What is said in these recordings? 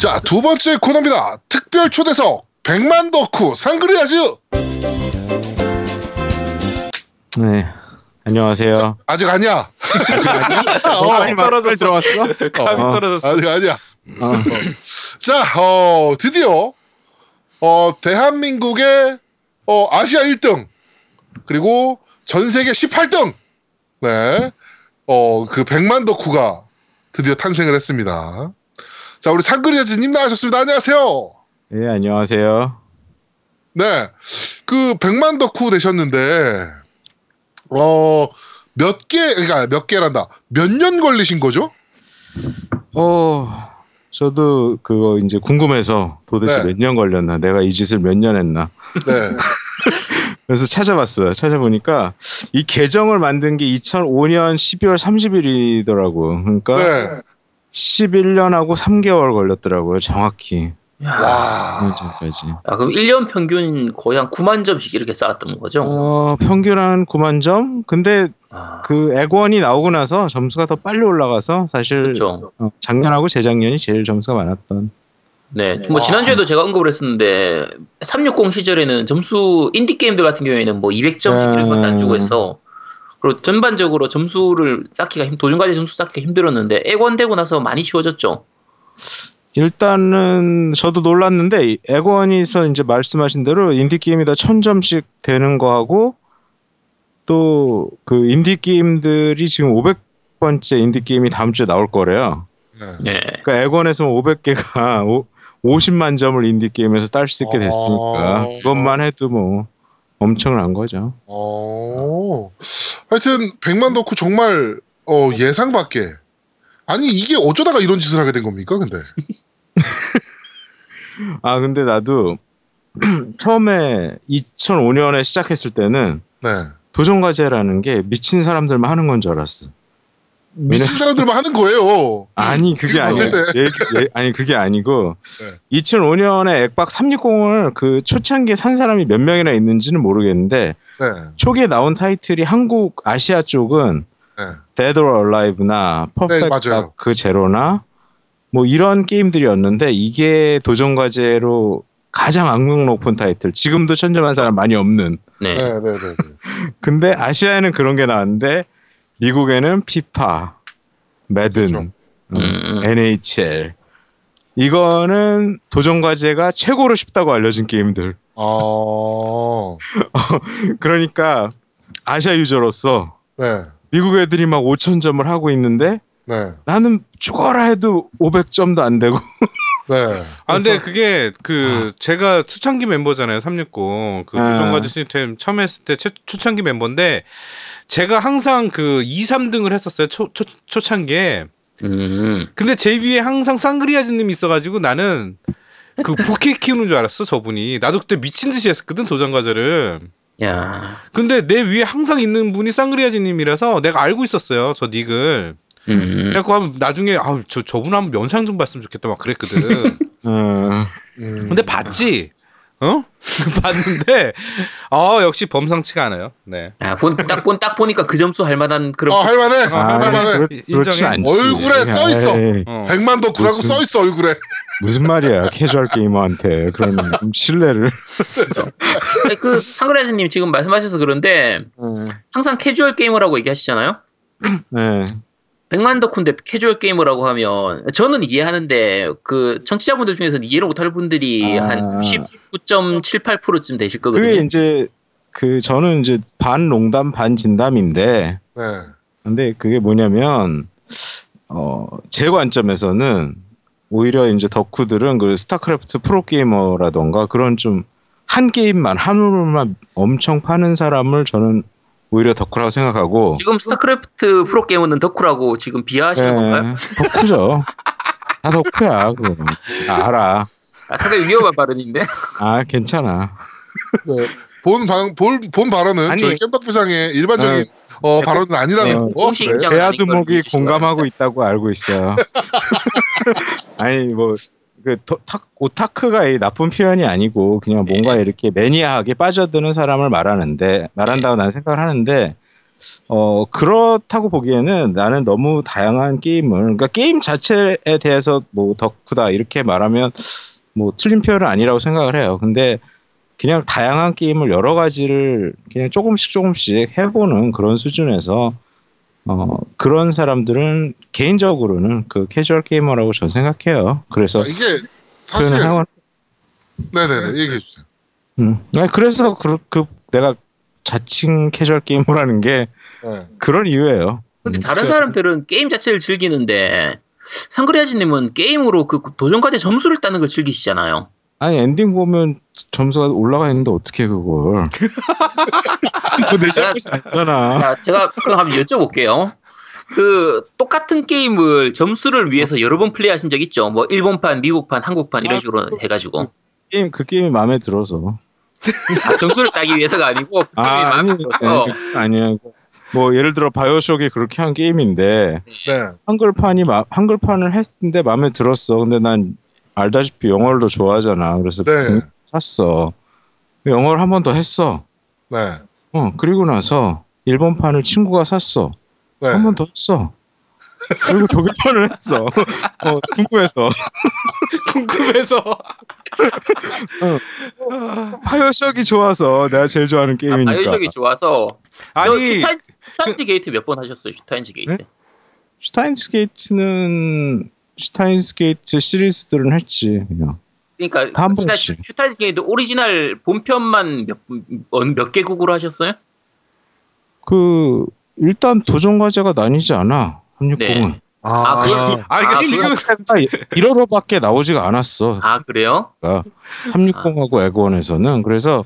자, 두 번째 코너입니다. 특별 초대석 100만 덕후 상그리아즈. 네. 안녕하세요. 아직 아니야. 아직 아니야? 어, 빨리 떨어졌어. 들어왔어? 감이 어. 떨어졌어. 아직 아니야. 어. 자, 어, 드디어 어, 대한민국의 어, 아시아 1등 그리고 전 세계 18등. 네. 어, 그 100만 덕후가 드디어 탄생을 했습니다. 자, 우리 상그리아즈님 나오셨습니다. 안녕하세요. 예, 안녕하세요. 네. 그 100만 덕후 되셨는데 어, 몇 개, 그러니까 몇 개란다. 몇 년 걸리신 거죠? 어, 저도 그거 이제 궁금해서 도대체 네. 몇년 걸렸나, 내가 이 짓을 몇 년 했나. 네. 그래서 찾아봤어요. 찾아보니까 이 계정을 만든 게 2005년 12월 30일이더라고. 그러니까 네. 11년하고 3개월 걸렸더라고요. 정확히. 야, 와. 전까지. 아, 그럼 1년 평균 거의 한 9만 점씩 이렇게 쌓았던 거죠? 어, 평균 한 9만 점? 근데 아, 그 액원이 나오고 나서 점수가 더 빨리 올라가서 사실 그렇죠. 어, 작년하고 재작년이 제일 점수가 많았던. 네. 뭐 와. 지난주에도 제가 언급을 했었는데 360 시절에는 점수 인디 게임들 같은 경우에는 뭐 200점씩 이런 것도 안 주고 해서 그리고 전반적으로 점수를 쌓기가 힘 도중까지 점수 쌓기가 힘들었는데 액원되고 나서 많이 쉬워졌죠. 일단은 저도 놀랐는데 이 액원에서 이제 말씀하신 대로 인디 게임이 다 천 점씩 되는 거하고 또 그 인디 게임들이 지금 500번째 인디 게임이 다음 주에 나올 거래요. 네. 네. 그러니까 액원에서 500개가 50만 점을 인디 게임에서 딸 수 있게 됐으니까 어. 그것만 해도 뭐 엄청난 거죠. 어. 하여튼 100만 덕후 정말 어, 예상 밖에. 아니 이게 어쩌다가 이런 짓을 하게 된 겁니까? 근데. 아 근데 나도 처음에 2005년에 시작했을 때는 네. 도전 과제라는 게 미친 사람들만 하는 건 줄 알았어. 미친 사람들만 하는 거예요. 아니 그게 때. 얘기- 얘- 아니 그게 아니고 네. 2005년에 액박 360을 그 초창기에 산 사람이 몇 명이나 있는지는 모르겠는데 네. 초기에 나온 타이틀이 한국 아시아 쪽은 네. Dead or Alive나 네, Perfect 맞아요. Dark Zero나 뭐 이런 게임들이었는데 이게 도전 과제로 가장 악명 높은 타이틀. 지금도 천점한 사람 많이 없는. 네. 네, 네, 네. 네. 근데 아시아에는 그런 게 나왔는데 미국에는 피파, 매든, 그렇죠. 음, 음. NHL 이거는 도전 과제가 최고로 쉽다고 알려진 게임들. 어. 그러니까 아시아 유저로서 네. 미국 애들이 막 5천 점을 하고 있는데 네. 나는 죽어라 해도 500점도 안 되고. 네. 아 근데 그게 그 제가 초창기 멤버잖아요. 360. 그 아. 도전가드 시스템 처음 했을 때 최, 초창기 멤버인데 제가 항상 그 2, 3등을 했었어요. 초, 초, 초창기에. 음. 근데 제 위에 항상 쌍그리아즈님이 있어가지고 나는 그 부캐 키우는 줄 알았어 저분이. 나도 그때 미친 듯이 했었거든 도전 과제를. 야. 근데 내 위에 항상 있는 분이 쌍그리아즈님이라서 내가 알고 있었어요 저 닉을. 음. 그래갖고 하면 나중에 아저 저분 한번 면상 좀 봤으면 좋겠다 막 그랬거든. 어, 음. 근데 봤지. 어? 봤는데 아 역시 범상치가 않아요. 네. 야, 본, 딱, 본, 딱 보니까 그 점수 할 만한 그런. 아, 할만해. 아, 할만해. 그렇, 인정해. 얼굴에 써 있어. 에이, 어. 100만 덕후라고 무슨- 써 있어 얼굴에. 무슨 말이야 캐주얼 게이머한테 그런 좀 신뢰를. 아니, 그, 상그라즈님 지금 말씀하셔서 그런데 항상 캐주얼 게이머라고 얘기하시잖아요? 네. 100만 덕후인데 캐주얼 게이머라고 하면 저는 이해하는데 그 청취자분들 중에서는 이해를 못할 분들이 아. 한 19.78%쯤 되실 거거든요. 그게 이제 그 저는 이제 반 농담 반 진담인데 네. 근데 그게 뭐냐면 어 제 관점에서는 오히려 이제 덕후들은 그 스타크래프트 프로 게이머라던가 그런 좀 한 게임만 한 룰만 엄청 파는 사람을 저는 오히려 덕후라고 생각하고 지금 스타크래프트 프로 게이머는 덕후라고 지금 비하하시는 건가요? 예, 덕후죠. 다 덕후야 그거. 나 알아. 아, 상당히 위험한 발언인데. 아 괜찮아. 네. 본, 방, 본, 본 발언은 아니. 저희 깸덕비상의 일반적인 어, 발언은 아니라는 어, 거. 공식 네. 입장- 제야 아닌 걸 두목이 믿으시기 공감하고 있다고 알고 있어요. 아니 뭐. 그 더- 타- 오타크가 이 나쁜 표현이 아니고 그냥 뭔가 이렇게 매니아하게 빠져드는 사람을 말하는데 말한다고 난 생각을 하는데 어 그렇다고 보기에는 나는 너무 다양한 게임을 그러니까 게임 자체에 대해서 뭐 덕후다 이렇게 말하면 뭐 틀린 표현은 아니라고 생각을 해요. 근데 그냥 다양한 게임을 여러 가지를 그냥 조금씩 조금씩 해보는 그런 수준에서 어 그런 사람들은 개인적으로는 그 캐주얼 게이머라고 저는 생각해요. 그래서 아, 이게 사실 하고 네네네 얘기해 주세요. 음. 아니, 그래서 그, 그 내가 자칭 캐주얼 게이머라는 게 네. 그런 이유예요. 근데 음, 다른 그- 사람들은 게임 자체를 즐기는데 상그리아잼님은 게임으로 그 도전과제 점수를 따는 걸 즐기시잖아요. 아니 엔딩 보면 점수가 올라가 있는데 어떻게 그걸? 그내 잘못이 아니잖아. 자, 제가 그럼 한번 여쭤볼게요. 그 똑같은 게임을 점수를 위해서 여러 번 플레이하신 적 있죠? 뭐 일본판, 미국판, 한국판 이런 아, 식으로 해가지고 게임 그 게임이 마음에 들어서. 아, 점수를 따기 위해서가 아니고 그 게임이 아 아니 마음에 들어서 아니야. 뭐 예를 들어 바이오쇼크이 그렇게 한 게임인데 네. 한글판이 마, 한글판을 했는데 마음에 들었어. 근데 난 알다시피 영어를 더 좋아하잖아. 그래서 네. 샀어. 영어를 한 번 더 했어. 네. 어 그리고 나서 일본판을 친구가 샀어. 네. 한번 더 했어. 그리고 독일판을 했어. 어, 궁금해서. 궁금해서. 바이오쇼크가 좋아서 내가 제일 좋아하는 아, 게임이니까. 바이오쇼크가 좋아서 아니 슈타인, 슈타인즈 게이트 몇 번 하셨어요? 슈타인즈 게이트. 네? 슈타인스 게이트는 슈타인스 게이트 시리즈들은 했지 그냥. 그러니까 그러니까 번씩. 슈타인즈 게이트 오리지널 본편만 몇, 어, 몇 개국으로 하셨어요? 그 일단 도전 과제가 나뉘지 않아. 360은. 네. 아, 아, 그럼- 아 이게 아, 지금 1호로밖에 나오지가 않았어. 아 그래요? 360하고 에고원에서는 그래서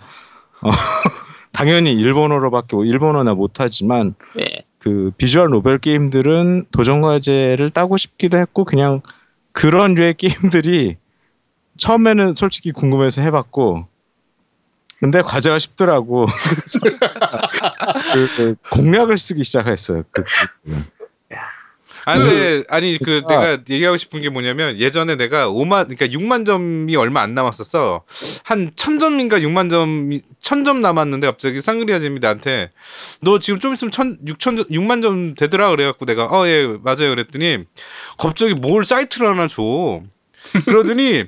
어, 당연히 일본어로밖에 일본어나 못하지만 네. 그 비주얼 노벨 게임들은 도전 과제를 따고 싶기도 했고 그냥 그런 류의 게임들이 처음에는 솔직히 궁금해서 해봤고 근데 과제가 쉽더라고. 그, 그 공략을 쓰기 시작했어요 그, 그, 아니, 근데, 아니 그 아. 내가 얘기하고 싶은 게 뭐냐면 예전에 내가 5만 그러니까 6만 점이 얼마 안 남았었어. 한 1000점인가 6만 점이 1000점 남았는데 갑자기 상그리아잼이 나한테 너 지금 좀 있으면 1000 6000 6만 점 되더라 그래 갖고 내가 어 예 맞아요 그랬더니 갑자기 뭘 사이트를 하나 줘. 그러더니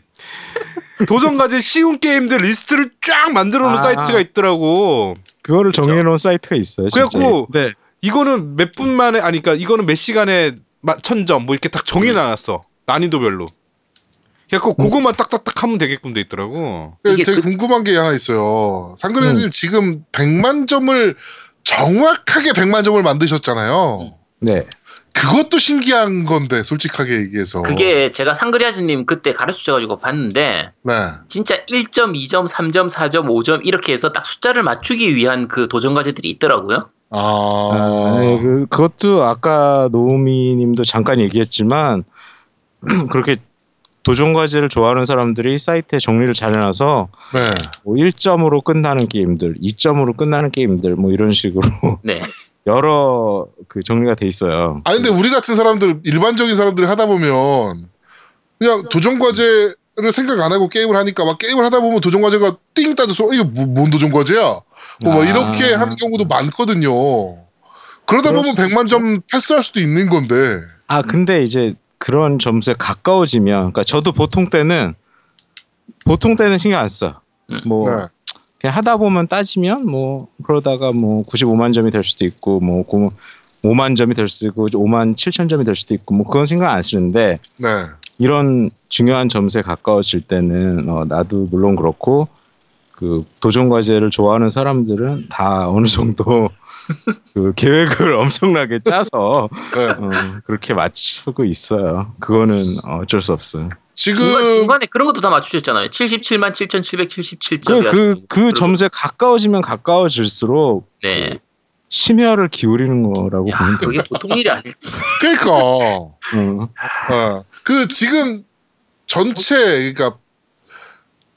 도전 과제 쉬운 게임들 리스트를 쫙 만들어 놓은 아. 사이트가 있더라고. 그거를 정해 놓은 사이트가 있어요. 그래갖고 네. 이거는 몇 분 만에 아니 그러니까 이거는 몇 시간에 마- 천점 뭐 이렇게 딱 정해 놨어 난이도별로. 그래갖고 그거만 딱딱딱 하면 되게끔 돼 있더라고. 그 이게 되게 그- 궁금한 게 하나 있어요. 상근혜님 지금 100만 점을 정확하게 100만 점을 만드셨잖아요. 네. 그것도 신기한 건데 솔직하게 얘기해서. 그게 제가 상그리아즈님 그때 가르쳐줘가지고 봤는데 네. 진짜 1점, 2점, 3점, 4점, 5점 이렇게 해서 딱 숫자를 맞추기 위한 그 도전 과제들이 있더라고요. 아, 아, 네, 그, 그것도 아까 노우미님도 잠깐 얘기했지만 그렇게 도전 과제를 좋아하는 사람들이 사이트에 정리를 잘 해놔서 네. 뭐 1점으로 끝나는 게임들, 2점으로 끝나는 게임들 뭐 이런 식으로 네. 여러 그 정리가 돼 있어요. 아 근데 우리 같은 사람들 일반적인 사람들이 하다 보면 그냥 도전 과제를 생각 안 하고 게임을 하니까 막 게임을 하다 보면 도전 과제가 띵 따져서 이거 뭐, 뭔 도전 과제야? 뭐막 아. 이렇게 하는 경우도 많거든요. 그러다 보면 수 100만 점 패스할 수도 있는 건데. 아 근데 이제 그런 점수에 가까워지면, 그러니까 저도 보통 때는 보통 때는 신경 안 써. 음. 뭐 네. 그냥 하다 보면 따지면 뭐 그러다가 뭐 95만 점이 될 수도 있고 뭐 5만 점이 될 수도 있고 5만 7천 점이 될 수도 있고 뭐 그건 신경 안 쓰는데 네. 이런 중요한 점수에 가까워질 때는 어, 나도 물론 그렇고 그 도전 과제를 좋아하는 사람들은 다 어느 정도 그 계획을 엄청나게 짜서 네. 어, 그렇게 맞추고 있어요. 그거는 어쩔 수 없어요. 지금 중간, 중간에 그런 것도 다 맞추셨잖아요. 77만 7,777점. 그그 그 점수에 가까워지면 가까워질수록 네. 심혈을 기울이는 거라고 야, 보면 돼요. 그게 보통 일이 아니지. 그러니까 어. 어. 그 지금 전체 그러니까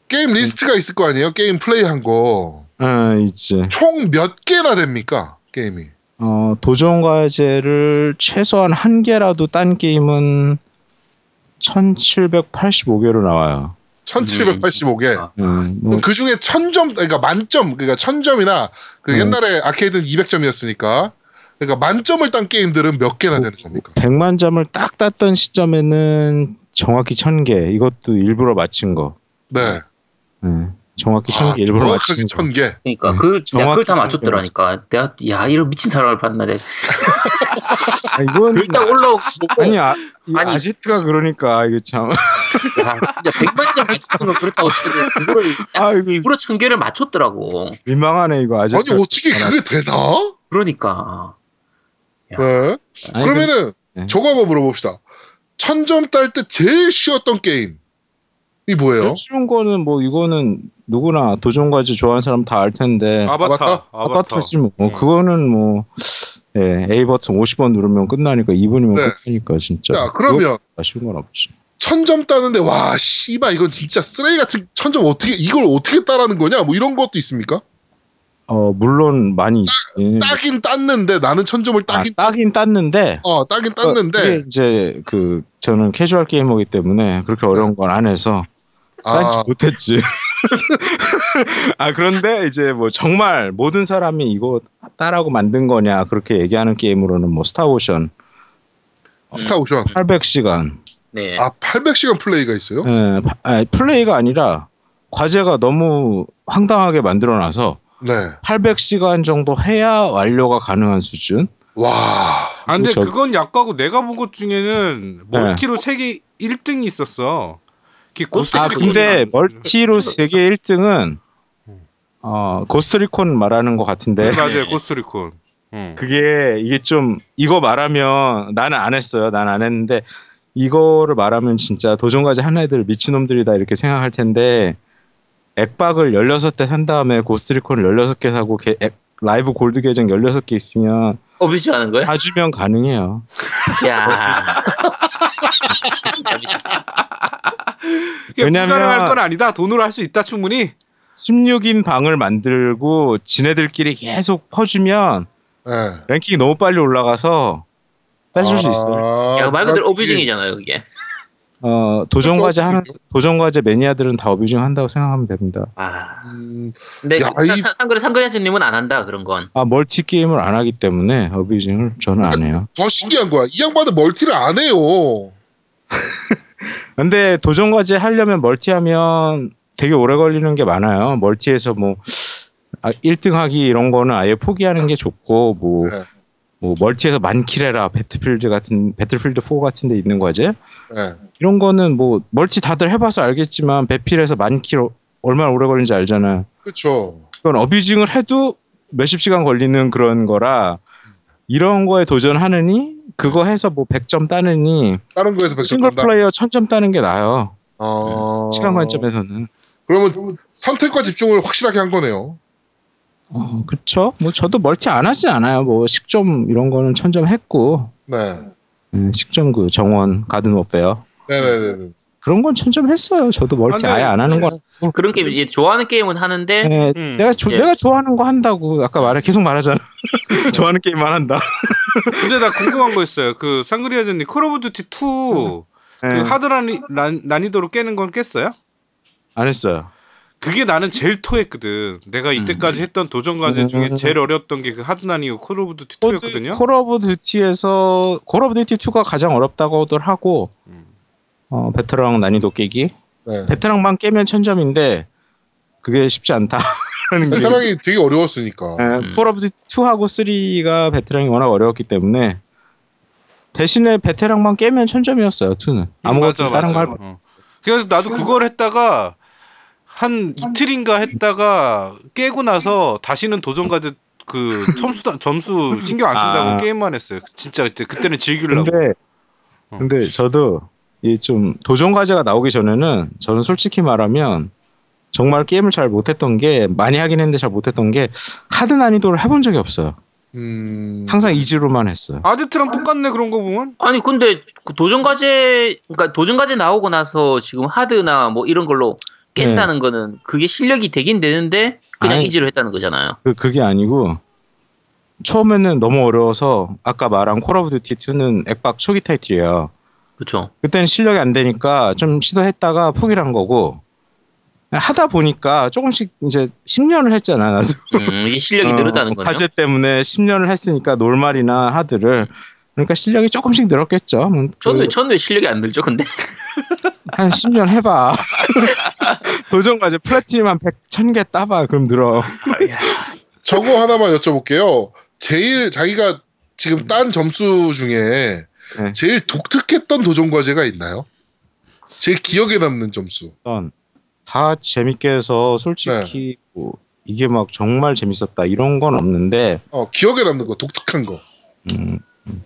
게임 리스트가 있을 거 아니에요? 게임 플레이한 거. 아, 있지. 총몇 개나 됩니까? 게임이. 어, 도전 과제를 최소한 한 개라도 딴 게임은 1785개로 나와요. 1785개. 아. 음, 뭐, 그 중에 1000점, 그러니까 만점, 그러니까 1000점이나 그 음. 옛날에 아케이드는 200점이었으니까 그러니까 만점을 딴 게임들은 몇 개나 되는 겁니까? 100만 점을 딱 땄던 시점에는 정확히 1000개. 이것도 일부러 맞춘 거. 네. 네, 정확히 아, 1000개 일부러 정확하게. 천 개. 그러니까 네, 그 내가 그걸 다좀 맞췄더라니까. 내가 야 이런 미친 사람을 봤나 내가. 아, 이건 일단 올라오고 아니 아, 이 아니, 아지트가 그러니까 이거 참. 야, 진짜 100만 점 맞췄으면 그렇다고 치고 그거를 아 이거 일부러 천 개를 맞췄더라고. 민망하네 이거 아지트. 아니 어떻게 그게 되나? 그러니까. 야. 네. 아니, 그러면은 네. 저거 한번 물어봅시다. 천 점 딸 때 제일 쉬웠던 게임 이 뭐예요? 쉬운 거는 뭐 이거는 누구나 도전 과제 좋아하는 사람 다 알 텐데 아바타. 아바타? 아바타. 아바타지 뭐 음. 그거는 뭐 예, A 버튼 50번 누르면 끝나니까 2분이면 네. 끝이니까 진짜. 자 그러면 아쉬운 건 없지. 천점 따는데 와 씨발 이건 진짜 쓰레기 같은 천점 어떻게 이걸 어떻게 따라는 거냐? 뭐 이런 것도 있습니까? 어 물론 많이 있지. 따긴 땄는데 나는 천 점을 음. 아, 따긴 따긴 땄는데 어 따긴 어, 땄는데 이제 그 저는 캐주얼 게이머기 때문에 그렇게 어려운 건 안 해서 따지 아 못했지. 아 그런데 이제 뭐 정말 모든 사람이 이거 따라고 만든 거냐 그렇게 얘기하는 게임으로는 뭐 스타오션 스타오션 800시간 네. 아 800시간 플레이가 있어요? 예, 파- 아니, 플레이가 아니라 과제가 너무 황당하게 만들어놔서 네. 800시간 정도 해야 완료가 가능한 수준. 와. 아 근데 저- 그건 약하고 내가 본 것 중에는 네. 멀티로 세계 1등이 있었어. 그게 고스트 아. 근데 멀티로 세계 1등은 어 고스트리콘 말하는 것 같은데 네, 맞아요 고스트 리콘. 응. 그게 이게 좀 이거 말하면 나는 안 했어요. 난 안 했는데 이거를 말하면 진짜 도전과제 한 애들 미친놈들이다 이렇게 생각할 텐데 액박을 16대 산 다음에 고스트리콘을 16개 사고 게- 액- 라이브 골드 계정 16개 있으면 abuse 하는 거야? 다 주면 가능해요. 야. 진짜 미쳤어. 왜냐면- 불가능할 건 아니다. 돈으로 할 수 있다 충분히. 16인 방을 만들고 지네들끼리 계속 퍼주면 네. 랭킹이 너무 빨리 올라가서 뺏을 수 있어요. 아, 야, 말 그대로 어뷰징이잖아요, 그게. 어, 도전 과제. 하는 도전 과제 매니아들은 다 어뷰징 한다고 생각하면 됩니다. 아. 음, 근데 야, 상- 이- 상- 상그레 상그레즈님은 안 한다 그런 건. 아 멀티 게임을 안 하기 때문에 어뷰징을 저는 안 해요. 더 신기한 거야. 이 양반은 멀티를 안 해요. 근데 도전 과제 하려면 멀티하면 되게 오래 걸리는 게 많아요. 멀티에서 뭐 아, 1등 하기 이런 거는 아예 포기하는 게 좋고 뭐, 네. 뭐 멀티에서 만킬해라 배틀필드 같은 배틀필드 4 같은 데 있는 과제 네. 이런 거는 뭐 멀티 다들 해봐서 알겠지만 배필에서 만킬 얼마나 오래 걸리는지 알잖아요. 그렇죠. 그건 어뷰징을 해도 몇십 시간 걸리는 그런 거라 이런 거에 도전하느니 그거 해서 뭐 100점 따느니 다른 거에서 싱글. 플레이어 1000점 따는 게 나아요. 어... 시간 관점에서는. 그러면 선택과 집중을 확실하게 한 거네요. 어, 그쵸. 뭐 저도 멀티 안 하진 않아요. 뭐 식좀 이런 거는 1000점 했고 네. 음, 식좀 그 정원 가든 워페어 네네네. 그런 건 1000점 했어요. 저도 멀티 아, 네. 아예 안 하는 건 그런 게임 이제 좋아하는 게임은 하는데 네, 음. 내가 조- 내가 좋아하는 거 한다고 아까 말해 계속 말하잖아. 좋아하는 게임만 한다. 근데 나 궁금한 거 있어요. 그 상그리아즈님 콜 오브 듀티 2그 네, hard 난이, 난, 난이도로 깨는 건 깼어요? 안 했어요. 그게 나는 제일 토했거든. 내가 이때까지 했던 도전 과제 중에 음. 제일 어려웠던 게 그 hard 난이고 콜 오브 듀티 2였거든요. 콜 오브 듀티에서 콜 오브 듀티 2가 가장 어렵다고들 하고 음. 어, 베테랑 난이도 깨기 네. 베테랑만 깨면 천점인데 그게 쉽지 않다. 베테랑이 되게 어려웠으니까. 예, 콜 오브 듀티 2하고 3가 베테랑이 워낙 어려웠기 때문에 대신에 베테랑만 깨면 천점이었어요. 2는 아무것도 다른 거 할. 어. 그래서 나도 그걸 했다가 한 이틀인가 했다가 깨고 나서 다시는 도전 과제 그 점수 점수 신경 안 쓴다고 아. 게임만 했어요. 진짜 그때 그때는 즐기려고. 근데 어. 근데 저도 이좀 도전 과제가 나오기 전에는 저는 솔직히 말하면 정말 게임을 잘 못했던 게 많이 하긴 했는데 잘 못했던 게 hard 난이도를 해본 적이 없어요. 음. 항상 easy로만 했어요. 아제트랑 똑같네 그런 거 보면. 아니 근데 그 도전 과제 그러니까 도전 과제 나오고 나서 지금 hard나 뭐 이런 걸로 깬다는 거는 그게 실력이 되긴 되는데 그냥 아니. easy로 했다는 거잖아요. 그 그게 아니고 처음에는 너무 어려워서 아까 말한 콜 오브 듀티 2는 액박 초기 타이틀이에요. 그렇죠. 그때는 실력이 안 되니까 좀 시도했다가 포기를 한 거고 하다 보니까 조금씩 이제 10년을 했잖아 나도 음, 이제 실력이 어, 늘었다는 거죠. 과제 때문에 10년을 했으니까 놀말이나 하드를 그러니까 실력이 조금씩 늘었겠죠. 뭐 저는 그 왜, 저는 왜 실력이 안 늘죠, 근데? 한 10년 해봐. 도전 과제 플래티넘 한 100, 1000개 따봐. 그럼 늘어. 저거 하나만 여쭤볼게요. 제일 자기가 지금 딴 점수 중에 네. 제일 독특했던 도전 과제가 있나요? 제일 기억에 남는 점수. 일단 다 재밌게 해서 솔직히 뭐 이게 막 정말 재밌었다 이런 건 없는데 어, 기억에 남는 거, 독특한 거. 음, 음.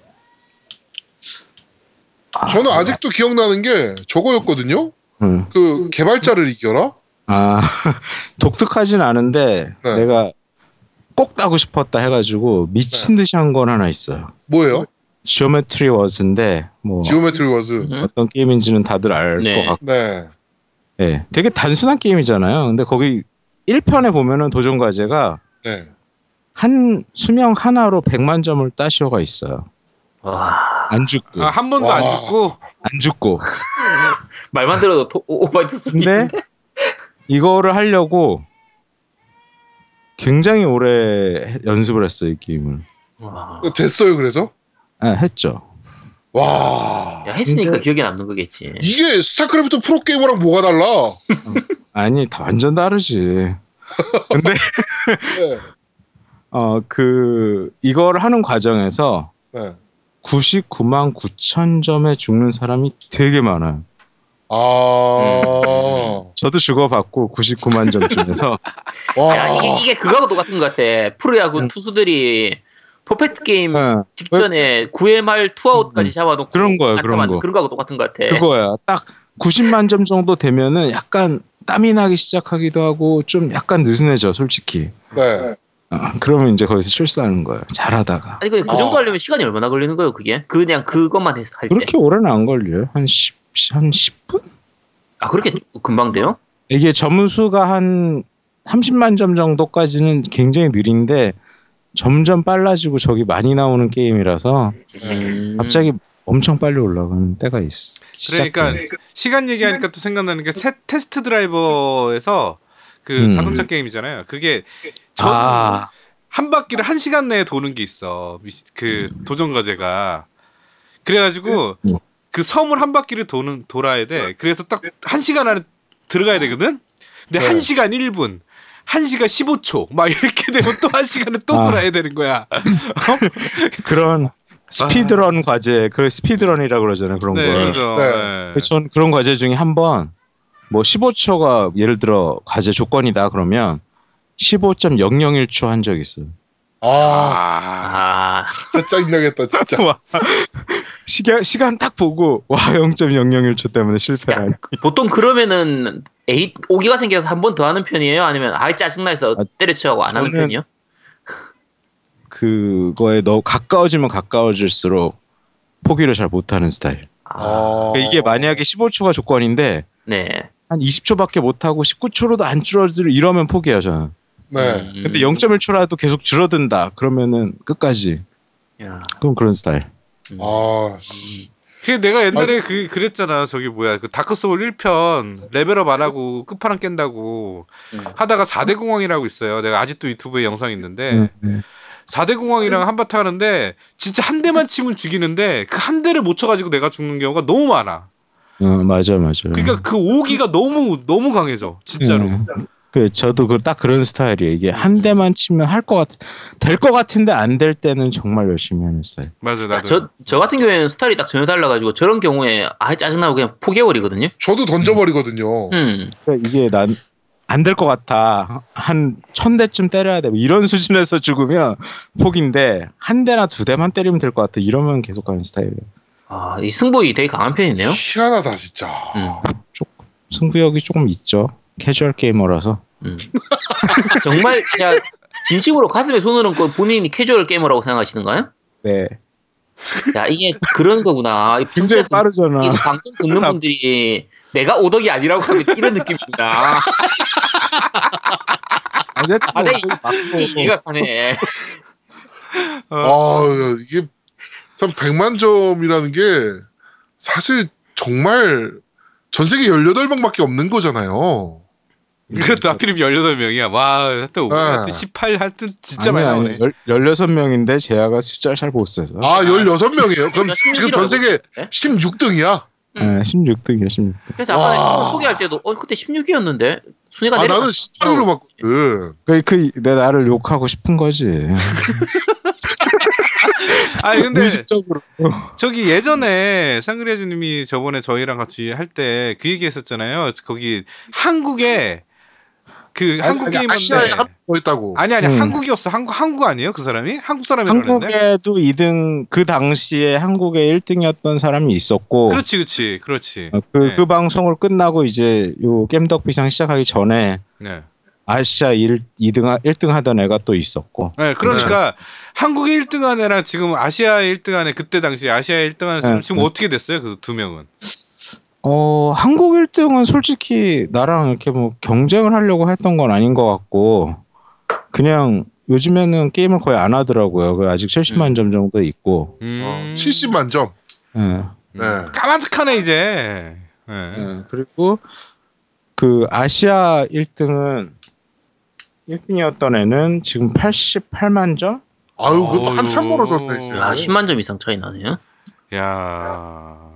아, 저는 아직도 기억나는 게 저거였거든요. 음. 그 개발자를 이겨라. 아 독특하진 않은데 네. 내가 꼭 따고 싶었다 해가지고 미친 듯이 한 건 하나 있어요. 뭐예요? 지오메트리 워즈인데 뭐 지오메트리 워즈. 음? 어떤 게임인지는 다들 알것 네. 같고 네. 예, 되게 단순한 게임이잖아요. 근데 거기 1편에 보면은 도전 과제가 네. 한 수명 하나로 100만 점을 따시오가 있어요. 와, 안 죽고 아, 한 번도 와. 안 죽고 안 죽고. 말만 들어도 오- 오바이트. 근데 이거를 하려고 굉장히 오래 해- 연습을 했어요, 이 게임을. 와. 됐어요, 그래서? 아, 했죠. 와. 야, 했으니까 근데- 기억에 남는 거겠지. 이게 스타크래프트 프로게이머랑 뭐가 달라? 아니, 다 완전 다르지. 근데 네. 어 그 이거를 하는 과정에서 네. 99만 9천 점에 죽는 사람이 되게 많아요. 아. 저도 죽어봤고 99만 점 중에서 와. 야, 이게, 이게 그거하고 똑같은 것 같아. 프로야구 음. 투수들이 퍼펙트 게임 어, 직전에 9회 말 투아웃까지 음. 잡아놓고 그런 거예요, 안타 그런 거. 그런 거하고 똑같은 것 같아. 그거야. 딱 90만 점 정도 되면은 약간 땀이 나기 시작하기도 하고 좀 약간 느슨해져, 솔직히. 네. 어, 그러면 이제 거기서 실수하는 거예요. 잘하다가. 아니 근데 그 아. 정도 하려면 시간이 얼마나 걸리는 거예요, 그게? 그냥 그것만 해서 할 때. 그렇게 오래는 안 걸려요. 한 10, 한 10분? 아 그렇게 금방 돼요? 이게 점수가 한 30만 점 정도까지는 굉장히 느린데 점점 빨라지고 저기 많이 나오는 게임이라서 음. 갑자기 엄청 빨리 올라가는 때가 있어. 그러니까. 시간 얘기하니까 또 생각나는 게 세- 테스트 드라이버에서 그 음. 자동차 게임이잖아요. 그게 전 아, 한 바퀴를 한 시간 내에 도는 게 있어. 그 도전 과제가. 그래가지고 음. 그 섬을 한 바퀴를 도는 돌아야 돼. 그래서 딱 한 시간 안에 들어가야 되거든. 근데 네. 한 시간 1분, 한 시간 15초 막 이렇게 되면 또한 시간에 또 아. 돌아야 되는 거야. 그런 스피드런 과제, 그 스피드런이라고 그러잖아요. 그런 네, 걸. 그렇죠. 네. 네. 전 그런 과제 중에 한 번 뭐 15초가 예를 들어 과제 조건이다 그러면 15.001초 한 적 있어요. 아, 아, 진짜 짜증나겠다, 진짜. 와. 시간 시간 딱 보고 와 0.001초 때문에 실패라니. 보통 그러면은 에이 오기가 생겨서 한 번 더 하는 편이에요? 아니면 아예 짜증나서 아, 때려치우고 안 하는 편이요? 그거에 너무 가까워지면 가까워질수록 포기를 잘 못하는 스타일. 아, 그러니까 이게 만약에 15초가 조건인데 네. 한 20초밖에 못하고 19초로도 안 줄어들 이러면 포기해요 저는. 네. 음. 근데 0.1초라도 계속 줄어든다 그러면은 끝까지. 야, 그럼 그런 스타일. 음. 아, 씨. 그 내가 옛날에 그 그랬잖아. 저기 뭐야 그 다크 소울 1편 레벨업 안 하고 끝판왕 깬다고 음. 하다가 4대 공왕이라고 있어요. 내가 아직도 유튜브에 영상이 있는데 음, 음. 4대 공왕이랑 한바탕 하는데 진짜 한 대만 치면 죽이는데 그 한 대를 못 쳐가지고 내가 죽는 경우가 너무 많아. 어, 맞아 맞아. 그러니까 그 오기가 너무 너무 강해져 진짜로. 음. 그 저도 그 딱 그런 스타일이에요. 이게 한 대만 치면 할 것 같, 될 것 같은데 안 될 때는 정말 열심히 하는 스타일. 맞아 나도. 저, 저 같은 경우에는 스타일이 딱 전혀 달라가지고 저런 경우에 아예 짜증나고 그냥 포기해버리거든요. 저도 던져버리거든요. 음. 그러니까 이게 난 안 될 것 같아. 한 천 대쯤 때려야 돼. 뭐 이런 수준에서 죽으면 포기인데 한 대나 두 대만 때리면 될 것 같아. 이러면 계속 가는 스타일이에요. 아, 이 승부이 되게 강한 편이네요. 희한하다, 진짜. 음. 승부욕이 조금 있죠. 캐주얼 게이머라서. 음. 정말 그냥 진심으로 가슴에 손을 얹고 본인이 캐주얼 게이머라고 생각하시는가요? 네. 야 이게 그런 거구나. 이 굉장히 이 빠르잖아. 방송 듣는 분들이 내가 오덕이 아니라고 하면 이런 느낌입니다. 어쨌든 아, 내 뭐, 이해가 가네. 어, 아, 야, 이게 참 100만 점이라는 게 사실 정말 전 세계 18명밖에 없는 거잖아요. 그것도 하필이면 18명이야. 와, 하여튼, 네. 하여튼 18, 하여튼 진짜 많이 나오네. 열, 16명인데 제아가 숫자 잘못 세서. 아 16명이에요. 그럼 야, 지금 전 세계 네? 16등이야. 네, 16등이야, 16등. 그래서 아까. 처음 소개할 때도 어 그때 16이었는데 순위가 아 내려. 나는 18로 봤거든. 그, 그, 내 나를 욕하고 싶은 거지. 아니, 근데 무의식적으로. 저기 예전에 상그레즈님이 저번에 저희랑 같이 할 때 그 얘기 했었잖아요. 거기 한국에 그 한국 아니, 게임인데 아시아에 한번더 있다고. 아니 아니 음. 한국이었어. 한국 한국 아니에요? 그 사람이? 한국 사람이라는데. 한국에도 2등, 그 당시에 한국에 1등이었던 사람이 있었고. 그렇지 그렇지 그렇지. 어, 그, 네. 그 방송을 끝나고 이제 요 겜덕 비상 시작하기 전에 네. 아시아 1, 2등, 1등 하던 애가 또 있었고. 네, 그러니까 한국의 1등 한 애랑 지금 아시아의 1등 한 애 그때 당시 아시아의 1등 한 사람 네, 지금 네. 어떻게 됐어요? 그 두 명은. 어, 한국 1등은 솔직히 나랑 이렇게 뭐 경쟁을 하려고 했던 건 아닌 것 같고, 그냥 요즘에는 게임을 거의 안 하더라고요. 그 아직 70만 점 정도 있고. 음. 70만 점. 예. 네. 까마득하네 이제. 네. 예, 그리고 그 아시아 1등은 1등이었던 애는 지금 88만 점? 아유 그것도. 한참 멀어졌네 이제. 야 10만 점 이상 차이 나네요. 야.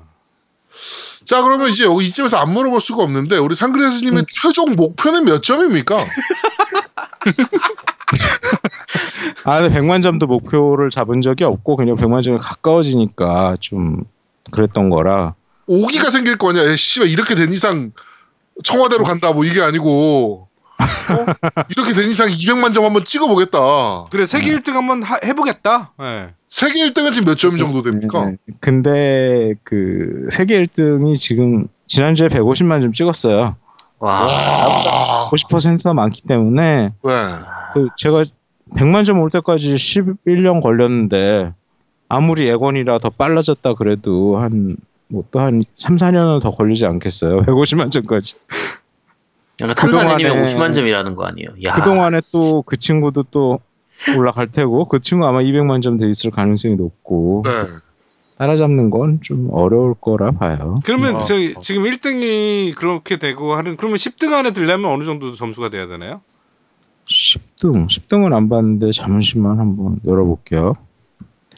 자 그러면 이제 여기 이쯤에서 안 물어볼 수가 없는데 우리 상그레스님의 음. 최종 목표는 몇 점입니까? 아, 근데 100만 점도 목표를 잡은 적이 없고 그냥 100만 점에 가까워지니까 좀 그랬던 거라. 오기가 생길 거냐? 에 씨발 이렇게 된 이상 청와대로 간다 뭐 이게 아니고 어? 이렇게 된 이상 200만 점 한번 찍어보겠다. 그래 세계 1등 한번 하- 해보겠다. 네. 세계 1등은 지금 몇 점 정도 됩니까? 네. 근데 그 세계 1등이 지금 지난주에 150만 점 찍었어요. 와. 와. 50%가 많기 때문에 네. 그 제가 100만 점 올 때까지 11년 걸렸는데 아무리 예건이라 더 빨라졌다 그래도 한 뭐또한 3, 4년은 더 걸리지 않겠어요. 150만 점까지. 그러니까 3, 4년이면 그동안에- 50만 점이라는 거 아니에요. 야. 그동안에 또 그 친구도 또 올라갈 테고 그 친구 아마 200만 점 돼 있을 가능성이 높고 네. 따라잡는 건 좀 어려울 거라 봐요. 그러면 아. 저 지금 1등이 그렇게 되고 하는 그러면 10등 안에 들려면 어느 정도 점수가 돼야 되나요? 10등, 10등은 안 봤는데 잠시만 한번 열어볼게요.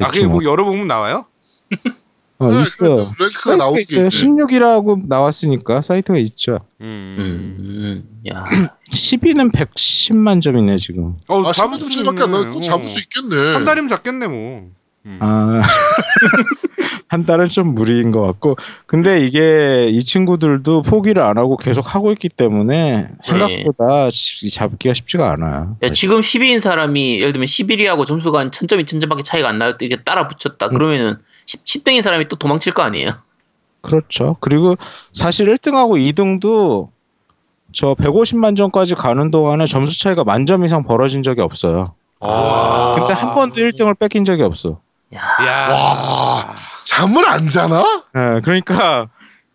아 그게 뭐 열어보면 나와요? 어, 네, 있어요. 랭크가 나오게 있어요. 있어요. 16이라고 나왔으니까 사이트가 있죠. 음. 음, 음. 야. 10위는 110만 점이네 지금. 어, 아, 잡을 10만 수 점밖에 안 나고. 잡을 어. 수 있겠네. 한 달이면 잡겠네 뭐. 음. 아, 한 달은 좀 무리인 것 같고. 근데 이게 이 친구들도 포기를 안 하고 계속 하고 있기 때문에 생각보다 시- 잡기가 쉽지가 않아요. 야, 지금 10위인 사람이 예를 들면 11위하고 점수가 한 1000점, 2000점밖에 차이가 안 나요. 이게 따라 붙였다. 그러면은 10, 등인 사람이 또 도망칠 거 아니에요? 그렇죠. 그리고 사실 1등하고 2등도 저 150만 점까지 가는 동안에 점수 차이가 만 점 이상 벌어진 적이 없어요. 아. 근데 한 번도 1등을 뺏긴 적이 없어. 야. 야. 와. 잠을 안 자나? 예, 그러니까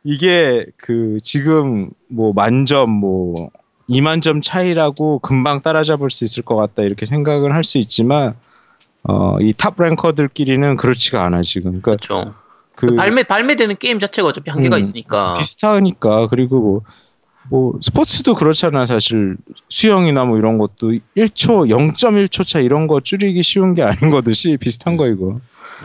이게 그 지금 뭐 만점 뭐 2만 점 차이라고 금방 따라잡을 수 있을 것 같다 이렇게 생각을 할 수 있지만 어 이 top ranker들끼리는 그렇지가 않아 지금. 그러니까 그렇죠. 그 발매 발매되는 게임 자체가 어차피 한계가 음, 있으니까. 비슷하니까 그리고 뭐, 뭐 스포츠도 그렇잖아 사실 수영이나 뭐 이런 것도 1초 0.1초 차 이런 거 줄이기 쉬운 게 아닌 거듯이 비슷한 거 이거.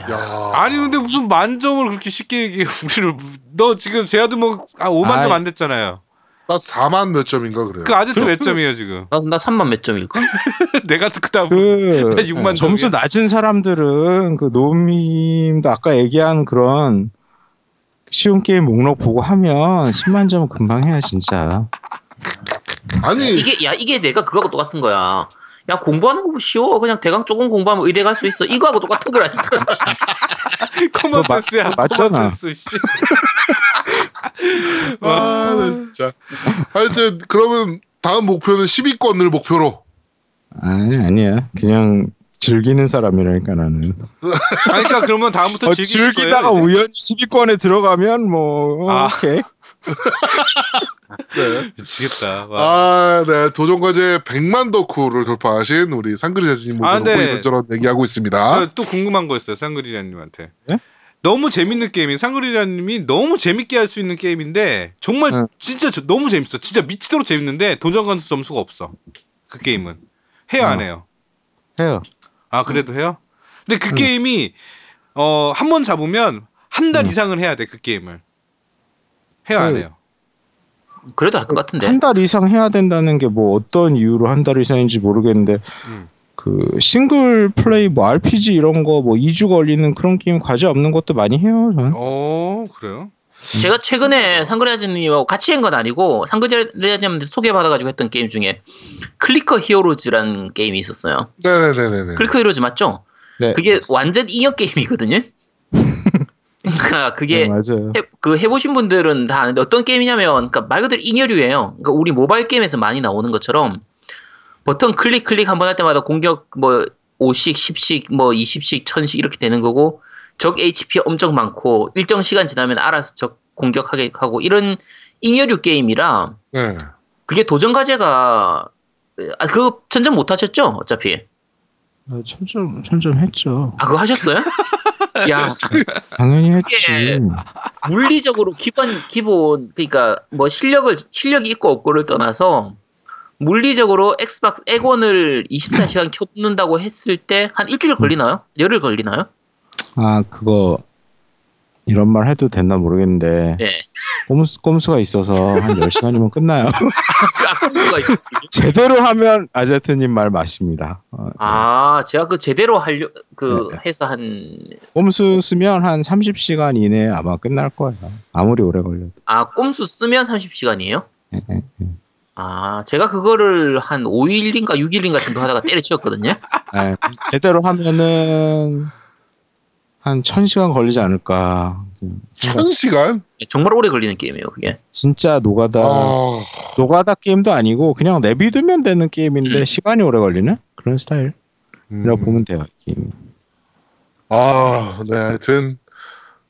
야. 아니 근데 무슨 만점을 그렇게 쉽게 얘기해 우리를 너 지금 제아도 뭐 아, 5만 점. 안 됐잖아요. 나 4만 몇 점인가 그래요. 그 아제트 몇 점이에요 지금? 나, 나 3만 몇 점일까? 내가 그다음 그 나 6만 점수 점이야. 낮은 사람들은 그 노님도 아까 얘기한 그런 쉬운 게임 목록 보고 하면 10만 점은 금방 해야 진짜. 아니 이게 야 이게 내가 그거하고 똑같은 거야. 야 공부하는 거 뭐 쉬워. 그냥 대강 조금 공부하면 의대 갈 수 있어. 이거하고 똑같은 거라니까. 센스야. 맞잖아. 씨. 아, 나 진짜. 하여튼 그러면 다음 목표는 10위권을 목표로. 아니 아니야. 그냥 즐기는 사람이라니까 나는. 아니, 그러니까 그러면 다음부터 어, 즐기다가 거예요. 우연히 10위권에 들어가면 뭐 아. 오케이. 네. 미치겠다. 와. 아, 네. 도전과제 100만 덕후를 돌파하신 우리 상그리 자신님 아, 모두 네. 고 이런저런 얘기하고 있습니다. 저또 궁금한 거 있어요, 쌍그리자님한테. 네? 너무 재밌는 게임이 상그리자님이 너무 재밌게 할 수 있는 게임인데 정말 응. 진짜 저- 너무 재밌어. 진짜 미치도록 재밌는데 도전 관수 점수가 없어. 그 게임은 해요 안 어. 해요? 해요. 아 그래도 해요? 근데 그 응. 게임이 어 한 번 잡으면 한달 응. 이상은 해야 돼 그 게임을 해요 안 그- 해요? 그래도 할 것 같은데. 한 달 이상 해야 된다는 게 뭐 어떤 이유로 한 달 이상인지 모르겠는데 음. 그 싱글 플레이 뭐 RPG 이런 거 뭐 2주 걸리는 그런 게임 과제 없는 것도 많이 해요. 저는. 어 그래요? 제가 최근에 상그레아즈님하고 같이 한 건 아니고 상그레아즈님한테 소개받아가지고 했던 게임 중에 클리커 히어로즈라는 게임이 있었어요. 네네네네. 클리커 히어로즈 맞죠? 네. 그게 완전 잉여 게임이거든요. 그러니까 그게 네, 맞아요. 해, 그 해보신 분들은 다 아는데 어떤 게임이냐면 그러니까 말 그대로 잉여류예요. 그러니까 우리 모바일 게임에서 많이 나오는 것처럼 버튼 클릭 클릭 한 번 할 때마다 공격 뭐 5씩 10씩 뭐 20씩 1000씩 이렇게 되는 거고 적 HP 엄청 많고 일정 시간 지나면 알아서 적 공격하게 하고 이런 잉여류 게임이라 네. 그게 도전 과제가 아 그거 천점 못 하셨죠 어차피 아, 천점 천점 했죠. 아 그거 하셨어요? 야 당연히 했지. 이게 물리적으로 기본 기본 그러니까 뭐 실력을 실력이 있고 없고를 떠나서 물리적으로 엑스박스 액원을 24시간 켜놓는다고 했을 때 한 일주일 걸리나요? 열흘 걸리나요? 아 그거 이런 말 해도 됐나 모르겠는데 네. 꼼수, 꼼수가 있어서 한 10시간이면 끝나요. 아, 제대로 하면 아제트님 말 맞습니다. 어, 아, 제가 그 제대로 하려 그 네. 해서 한 꼼수 쓰면 한 30시간 이내에 아마 끝날 거예요. 아무리 오래 걸려도. 아, 꼼수 쓰면 30시간이에요? 예, 예, 예. 아, 제가 그거를 한 5일인가 6일인가 정도 하다가 때려치웠거든요. 예, 제대로 하면은 한 1000시간 걸리지 않을까. 생각- 천 시간? 네, 정말 오래 걸리는 게임이에요, 그게. 진짜 노가다 아, 노가다 게임도 아니고 그냥 내비두면 되는 게임인데 음. 시간이 오래 걸리는 그런 스타일이라고 음. 보면 돼요. 게임. 아, 네, 하여튼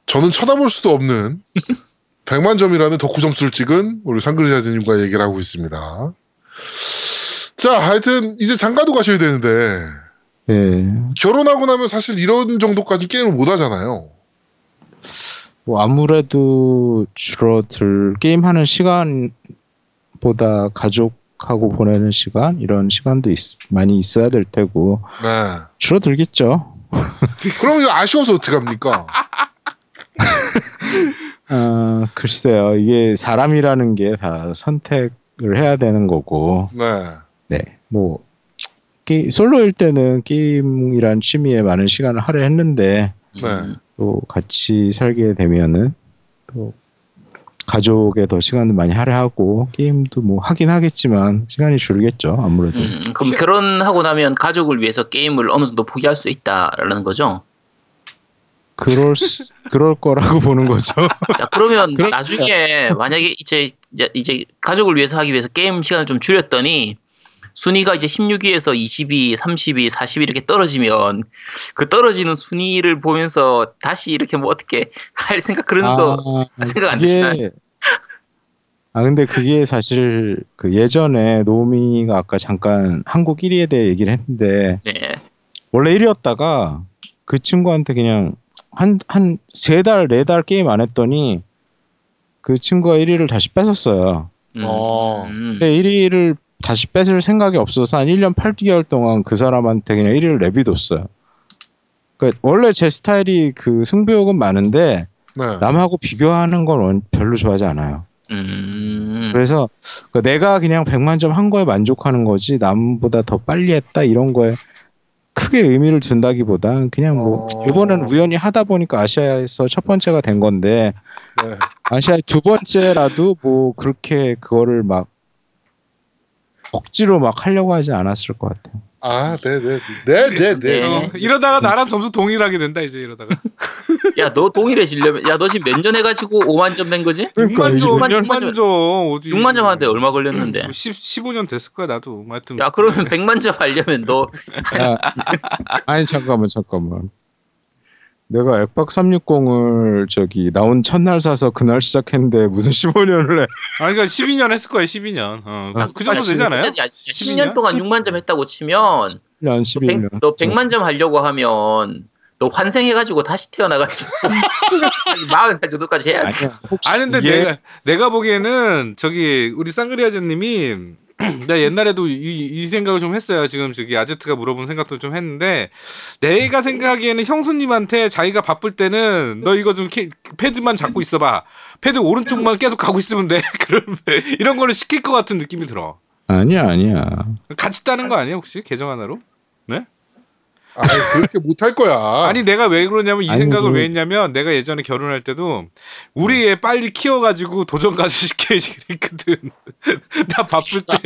저는 쳐다볼 수도 없는 100만 점이라는 덕후 점수를 찍은 우리 상글자즈님과 얘기를 하고 있습니다. 자, 하여튼 이제 장가도 가셔야 되는데 예. 결혼하고 나면 사실 이런 정도까지 게임을 못 하잖아요. 뭐 아무래도 줄어들 게임하는 시간보다 가족하고 보내는 시간 이런 시간도 있- 많이 있어야 될 테고 네. 줄어들겠죠. 그럼 이거 아쉬워서 어떡합니까? 아 글쎄요 이게 사람이라는 게 다 선택을 해야 되는 거고 네. 네 뭐 솔로일 때는 게임이란 취미에 많은 시간을 할애했는데 네. 또 같이 살게 되면은 또 가족에 더 시간을 많이 할애하고 게임도 뭐 하긴 하겠지만 시간이 줄겠죠 아무래도 음, 그럼 결혼하고 나면 가족을 위해서 게임을 어느 정도 포기할 수 있다라는 거죠. 그럴 수, 그럴 거라고 보는 거죠 자, 그러면 그럼- 나중에 만약에 이제- 이제 가족을 위해서 하기 위해서 게임 시간을 좀 줄였더니 순위가 이제 16위에서 22, 32, 40 이렇게 떨어지면 그 떨어지는 순위를 보면서 다시 이렇게 뭐 어떻게 할 생각 그런 거 생각 안 드시나요? 아 근데 그게 사실 그 예전에 노미가 아까 잠깐 한국 1위에 대해 얘기를 했는데 네. 원래 1위였다가 그 친구한테 그냥 한 한 세 달 네 달 게임 안 했더니 그 친구가 1위를 다시 뺏었어요. 음, 어. 음. 근데 1위를 다시 뺏을 생각이 없어서 한 1년 8개월 동안 그 사람한테 그냥 1위를 내비뒀어요. 그러니까 원래 제 스타일이 그 승부욕은 많은데 네. 남하고 비교하는 건 원- 별로 좋아하지 않아요. 음. 그래서 그 내가 그냥 100만 점 한 거에 만족하는 거지 남보다 더 빨리 했다 이런 거에 크게 의미를 둔다기보단 그냥 뭐 어. 이번엔 우연히 하다 보니까 아시아에서 첫 번째가 된 건데 네. 아시아 두 번째라도 뭐 그렇게 그거를 막 억지로 막 하려고 하지 않았을 것 같아요. 아, 네, 네, 네, 네, 네. 네. 어, 이러다가 나랑 점수 동일하게 된다 이제 이러다가 야, 너 동일해지려면 야, 너 지금 몇 년 해가지고 5만 점된 거지? 6만 점, 6만 점, 6만 점 어디 6만 점 하는데 얼마 걸렸는데? 뭐 10, 15년 됐을 거야 나도 하여튼 야, 그러면 100만 점 하려면 너 야, 아니 잠깐만 잠깐만. 내가 엑박 360을 저기 나온 첫날 사서 그날 시작했는데 무슨 15년을 해? 아 그러니까 12년 했을 거야 12년 어, 아, 그 정도 아, 되잖아요 야, 10년 동안 6만 점 했다고 치면 1년 11년. 너 100 만 점 하려고 하면 너 환생해가지고 다시 태어나가지고 40살 정도까지 해야 돼. 아니 근데 이게 내가 내가 보기에는 저기 우리 쌍그리아즈님이 내가 옛날에도 이, 이 생각을 좀 했어요. 지금 저기 아제트가 물어본 생각도 좀 했는데 내가 생각하기에는 형수님한테 자기가 바쁠 때는 너 이거 좀 캐- 패드만 잡고 있어봐. 패드 오른쪽만 계속 가고 있으면 돼. 그럼 이런 거를 시킬 것 같은 느낌이 들어. 아니야 아니야. 같이 따는 거 아니야 혹시 계정 하나로? 네? 아니 그렇게 못할 거야. 아니 내가 왜 그러냐면 이 아니, 생각을 그- 왜 했냐면 내가 예전에 결혼할 때도 우리 애 빨리 키워가지고 도전 가수 시켜야지 그랬거든. 나 바쁠 때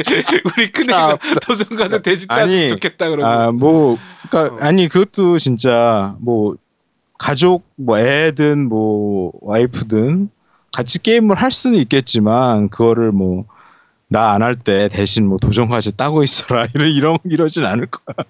우리 큰애가 도전 가수 돼지 아니, 따면 좋겠다 그러고. 아뭐 그러니까 아니 그것도 진짜 뭐 가족 뭐 애든 뭐 와이프든 같이 게임을 할 수는 있겠지만 그거를 뭐 나 안 할 때 대신 뭐 도전과제 따고 있어라 이런 이런 이러진 않을 거야.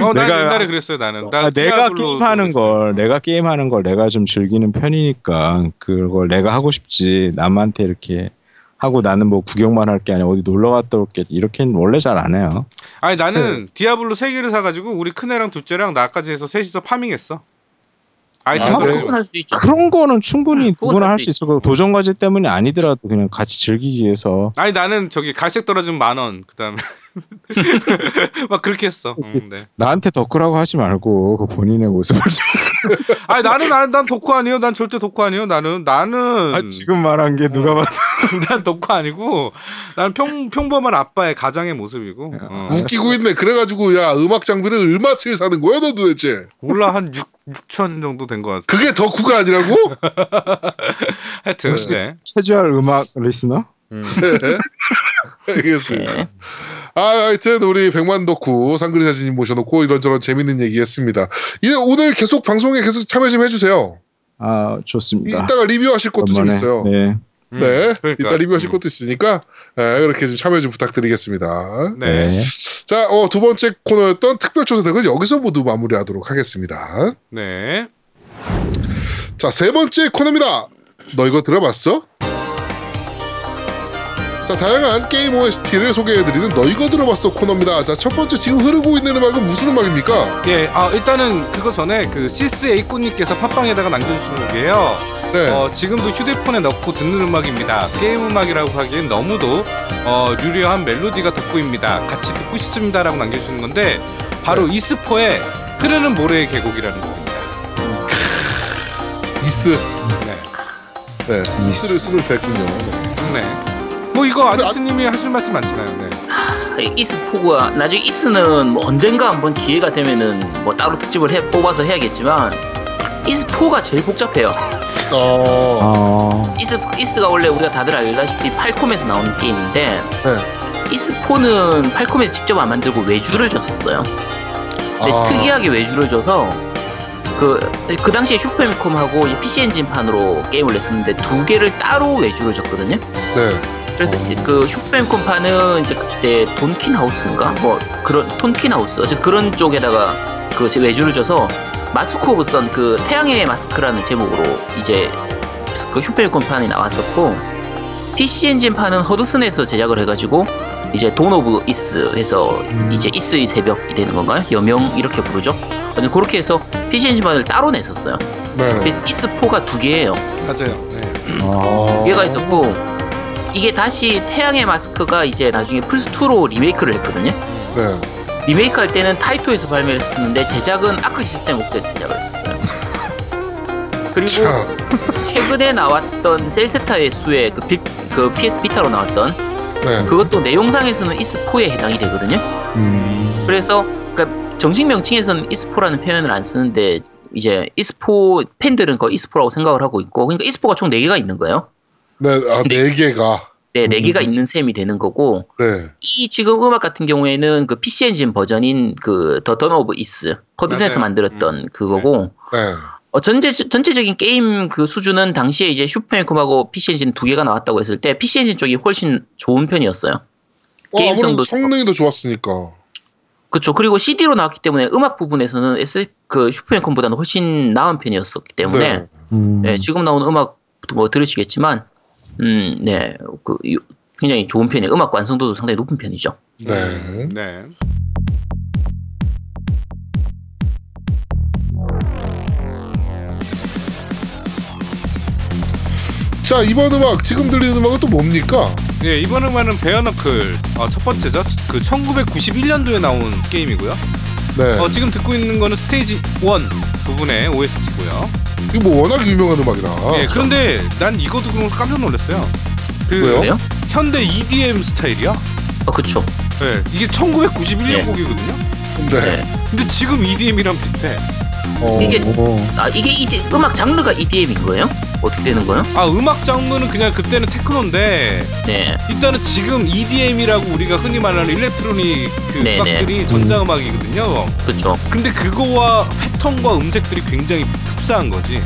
어, 난 내가- 옛날에 그랬어요 나는. 나 아, 내가 게임하는. 걸 내가 게임하는 걸 내가 좀 즐기는 편이니까 그걸 내가 하고 싶지 남한테 이렇게 하고 나는 뭐 구경만 할 게 아니라 어디 놀러 갔다 올게 이렇게는 원래 잘 안 해요. 아니 네. 나는 디아블로 세 개를 사가지고 우리 큰애랑 둘째랑 나까지 해서 셋이서 파밍했어. 아이템 아. 그런 거는 충분히 응, 그건 누구나 할할수수 있어. 그 도전 과제 때문이 아니더라도 그냥 같이 즐기기 위해서 아니 나는 저기 갈색 떨어지면 만 원. 그다음에 막 그렇게 했어. 음, 네. 나한테 덕후라고 하지 말고 그 본인의 모습을 좀. 아니 나는 난, 난 덕후 아니에요. 난 절대 덕후 아니에요. 나는 나는 아, 지금 말한 게 누가 봐도 난 덕후 아니고 나는 평 평범한 아빠의 가장의 모습이고. 어. 웃기고 있네. 그래가지고 야 음악 장비를 얼마치를 사는 거야 너 도대체? 몰라 한 6, 6천 정도 된 것 같아. 그게 덕후가 아니라고? 하여튼 역시. 네. 캐주얼 음악 리스너? 음. 네. 알겠습니다. 네. 아, 하여튼 우리 백만 덕후 상그리 사진님 모셔놓고 이런저런 재밌는 얘기했습니다. 이제 오늘 계속 방송에 계속 참여 좀 해주세요. 아 좋습니다. 이따가 리뷰하실 것도 좀. 있어요. 네. 음, 네, 그러니까. 이따 리뷰하실 음. 것도 있으니까 네, 그렇게 좀 참여 좀 부탁드리겠습니다. 네. 자, 어, 두 번째 코너였던 특별 초대석을 여기서 모두 마무리하도록 하겠습니다. 네. 자, 세 번째 코너입니다. 너 이거 들어봤어? 자, 다양한 게임 OST를 소개해드리는 너 이거 들어봤어 코너입니다. 자, 첫 번째 지금 흐르고 있는 음악은 무슨 음악입니까? 예, 아 일단은 그거 전에 그 시스 에이코님께서 팟빵에다가 남겨주신 곡이에요. 네. 어, 지금도 휴대폰에 넣고 듣는 음악입니다. 게임 음악이라고 하기엔 너무도 어, 유려한 멜로디가 돋보입니다. 같이 듣고 싶습니다라고 남겨주시는 건데 바로 네. Ys four의 흐르는 모래의 계곡이라는 곡입니다. Ys. 네. 네. Ys를 Ys. 쓰는 됐군요. 네. 뭐 이거 근데 아저씨님이 하실 말씀 많잖아요. 네. Ys four가 나중에 Ys는 뭐 언젠가 한번 기회가 되면은 뭐 따로 특집을 해 뽑아서 해야겠지만 Ys four가 제일 복잡해요. 어. 아, Ys Ys가 원래 우리가 다들 알다시피 Falcom에서 나오는 게임인데 네. Ys four는 Falcom에서 직접 안 만들고 외주를 줬었어요. 근데 아. 특이하게 외주를 줘서 그, 그 당시에 슈퍼미콤하고 이제 PC 엔진판으로 게임을 냈었는데 두 개를 따로 외주를 줬거든요. 네. 그래서 어. 이제 그 Super Famicom판은 이제 그때 Tonkin House인가 뭐 그런 Tonkin House 어제 그런 쪽에다가 그 외주를 줘서 Mask of Sun 그 태양의 마스크라는 제목으로 이제 그 Super Famicom판이 나왔었고 PC 엔진판은 허드슨에서 제작을 해가지고 이제 Dawn of Ys 해서 음. 이제 Ys의 새벽이 되는 건가요? 여명 이렇게 부르죠. 어제 그렇게 해서 PC 엔진판을 따로 냈었어요. 네. 그래서 Ys4가 두 개예요. 맞아요. 네. 아, 두 개가 있었고 이게 다시 태양의 마스크가 이제 나중에 플스2로 리메이크를 했거든요. 네. 리메이크 할 때는 Taito에서 발매를 했었는데 제작은 Arc System Works에서 제작을 했었어요. 그리고 자, 최근에 나왔던 셀세타의 수해 그, 비, 그 PS Vita로 나왔던 네. 그것도 내용상에서는 Ys4에 해당이 되거든요. 음, 그래서 그러니까 정식 명칭에서는 Ys four라는 표현을 안 쓰는데 이제 Ys four 팬들은 거의 Ys four라고 생각을 하고 있고 그러니까 Ys four가 총 4개가 있는 거예요. 네, 아, 네 개가. 네, 4개가 음. 있는 셈이 되는 거고 네. 이 지금 음악 같은 경우에는 그 PC Engine 버전인 그 The Dawn of Ys 맞아요. 만들었던 그거고 네. 어, 전체 전체적인 게임 그 수준은 당시에 이제 슈퍼미콤하고 PC 엔진 두 개가 나왔다고 했을 때 PC Engine 쪽이 훨씬 좋은 편이었어요. 어, 게임성도 성능이 더 좋았으니까. 그렇죠. 그리고 CD로 나왔기 때문에 음악 부분에서는 S 그 슈퍼미콤보다는 훨씬 나은 편이었었기 때문에 네. 음. 네, 지금 나오는 음악 뭐 들으시겠지만 음, 네. 그 굉장히 좋은 편이에요. 음악 완성도도 상당히 높은 편이죠. 네. 네. 네. 자 이번 음악 지금 들리는 음악은 또 뭡니까? 예 이번 음악은 베어너클 아, 첫 번째죠. 그 1991년도에 나온 게임이고요. 네. 어, 지금 듣고 있는 거는 스테이지 1 부분의 OST고요. 이거 뭐 워낙 유명한 음악이라. 예, 그런데 난 이거 듣고 깜짝 놀랐어요. 그 왜요? 현대 EDM 스타일이야. 아 그쵸. 예, 이게 1991년 예. 곡이거든요. 네. 네. 근데 지금 EDM이랑 비슷해. 어, 이게- 오. 아 이게 ED, 음악 장르가 EDM인 거예요? 어떻게 되는 거예요? 아 음악 장르는 그냥 그때는 테크노인데 네. 일단은 지금 EDM이라고 우리가 흔히 말하는 electronic 그 네네. 음악들이 전자음악이거든요. 그쵸. 근데 그거와 패턴과 음색들이 굉장히 흡사한 거지.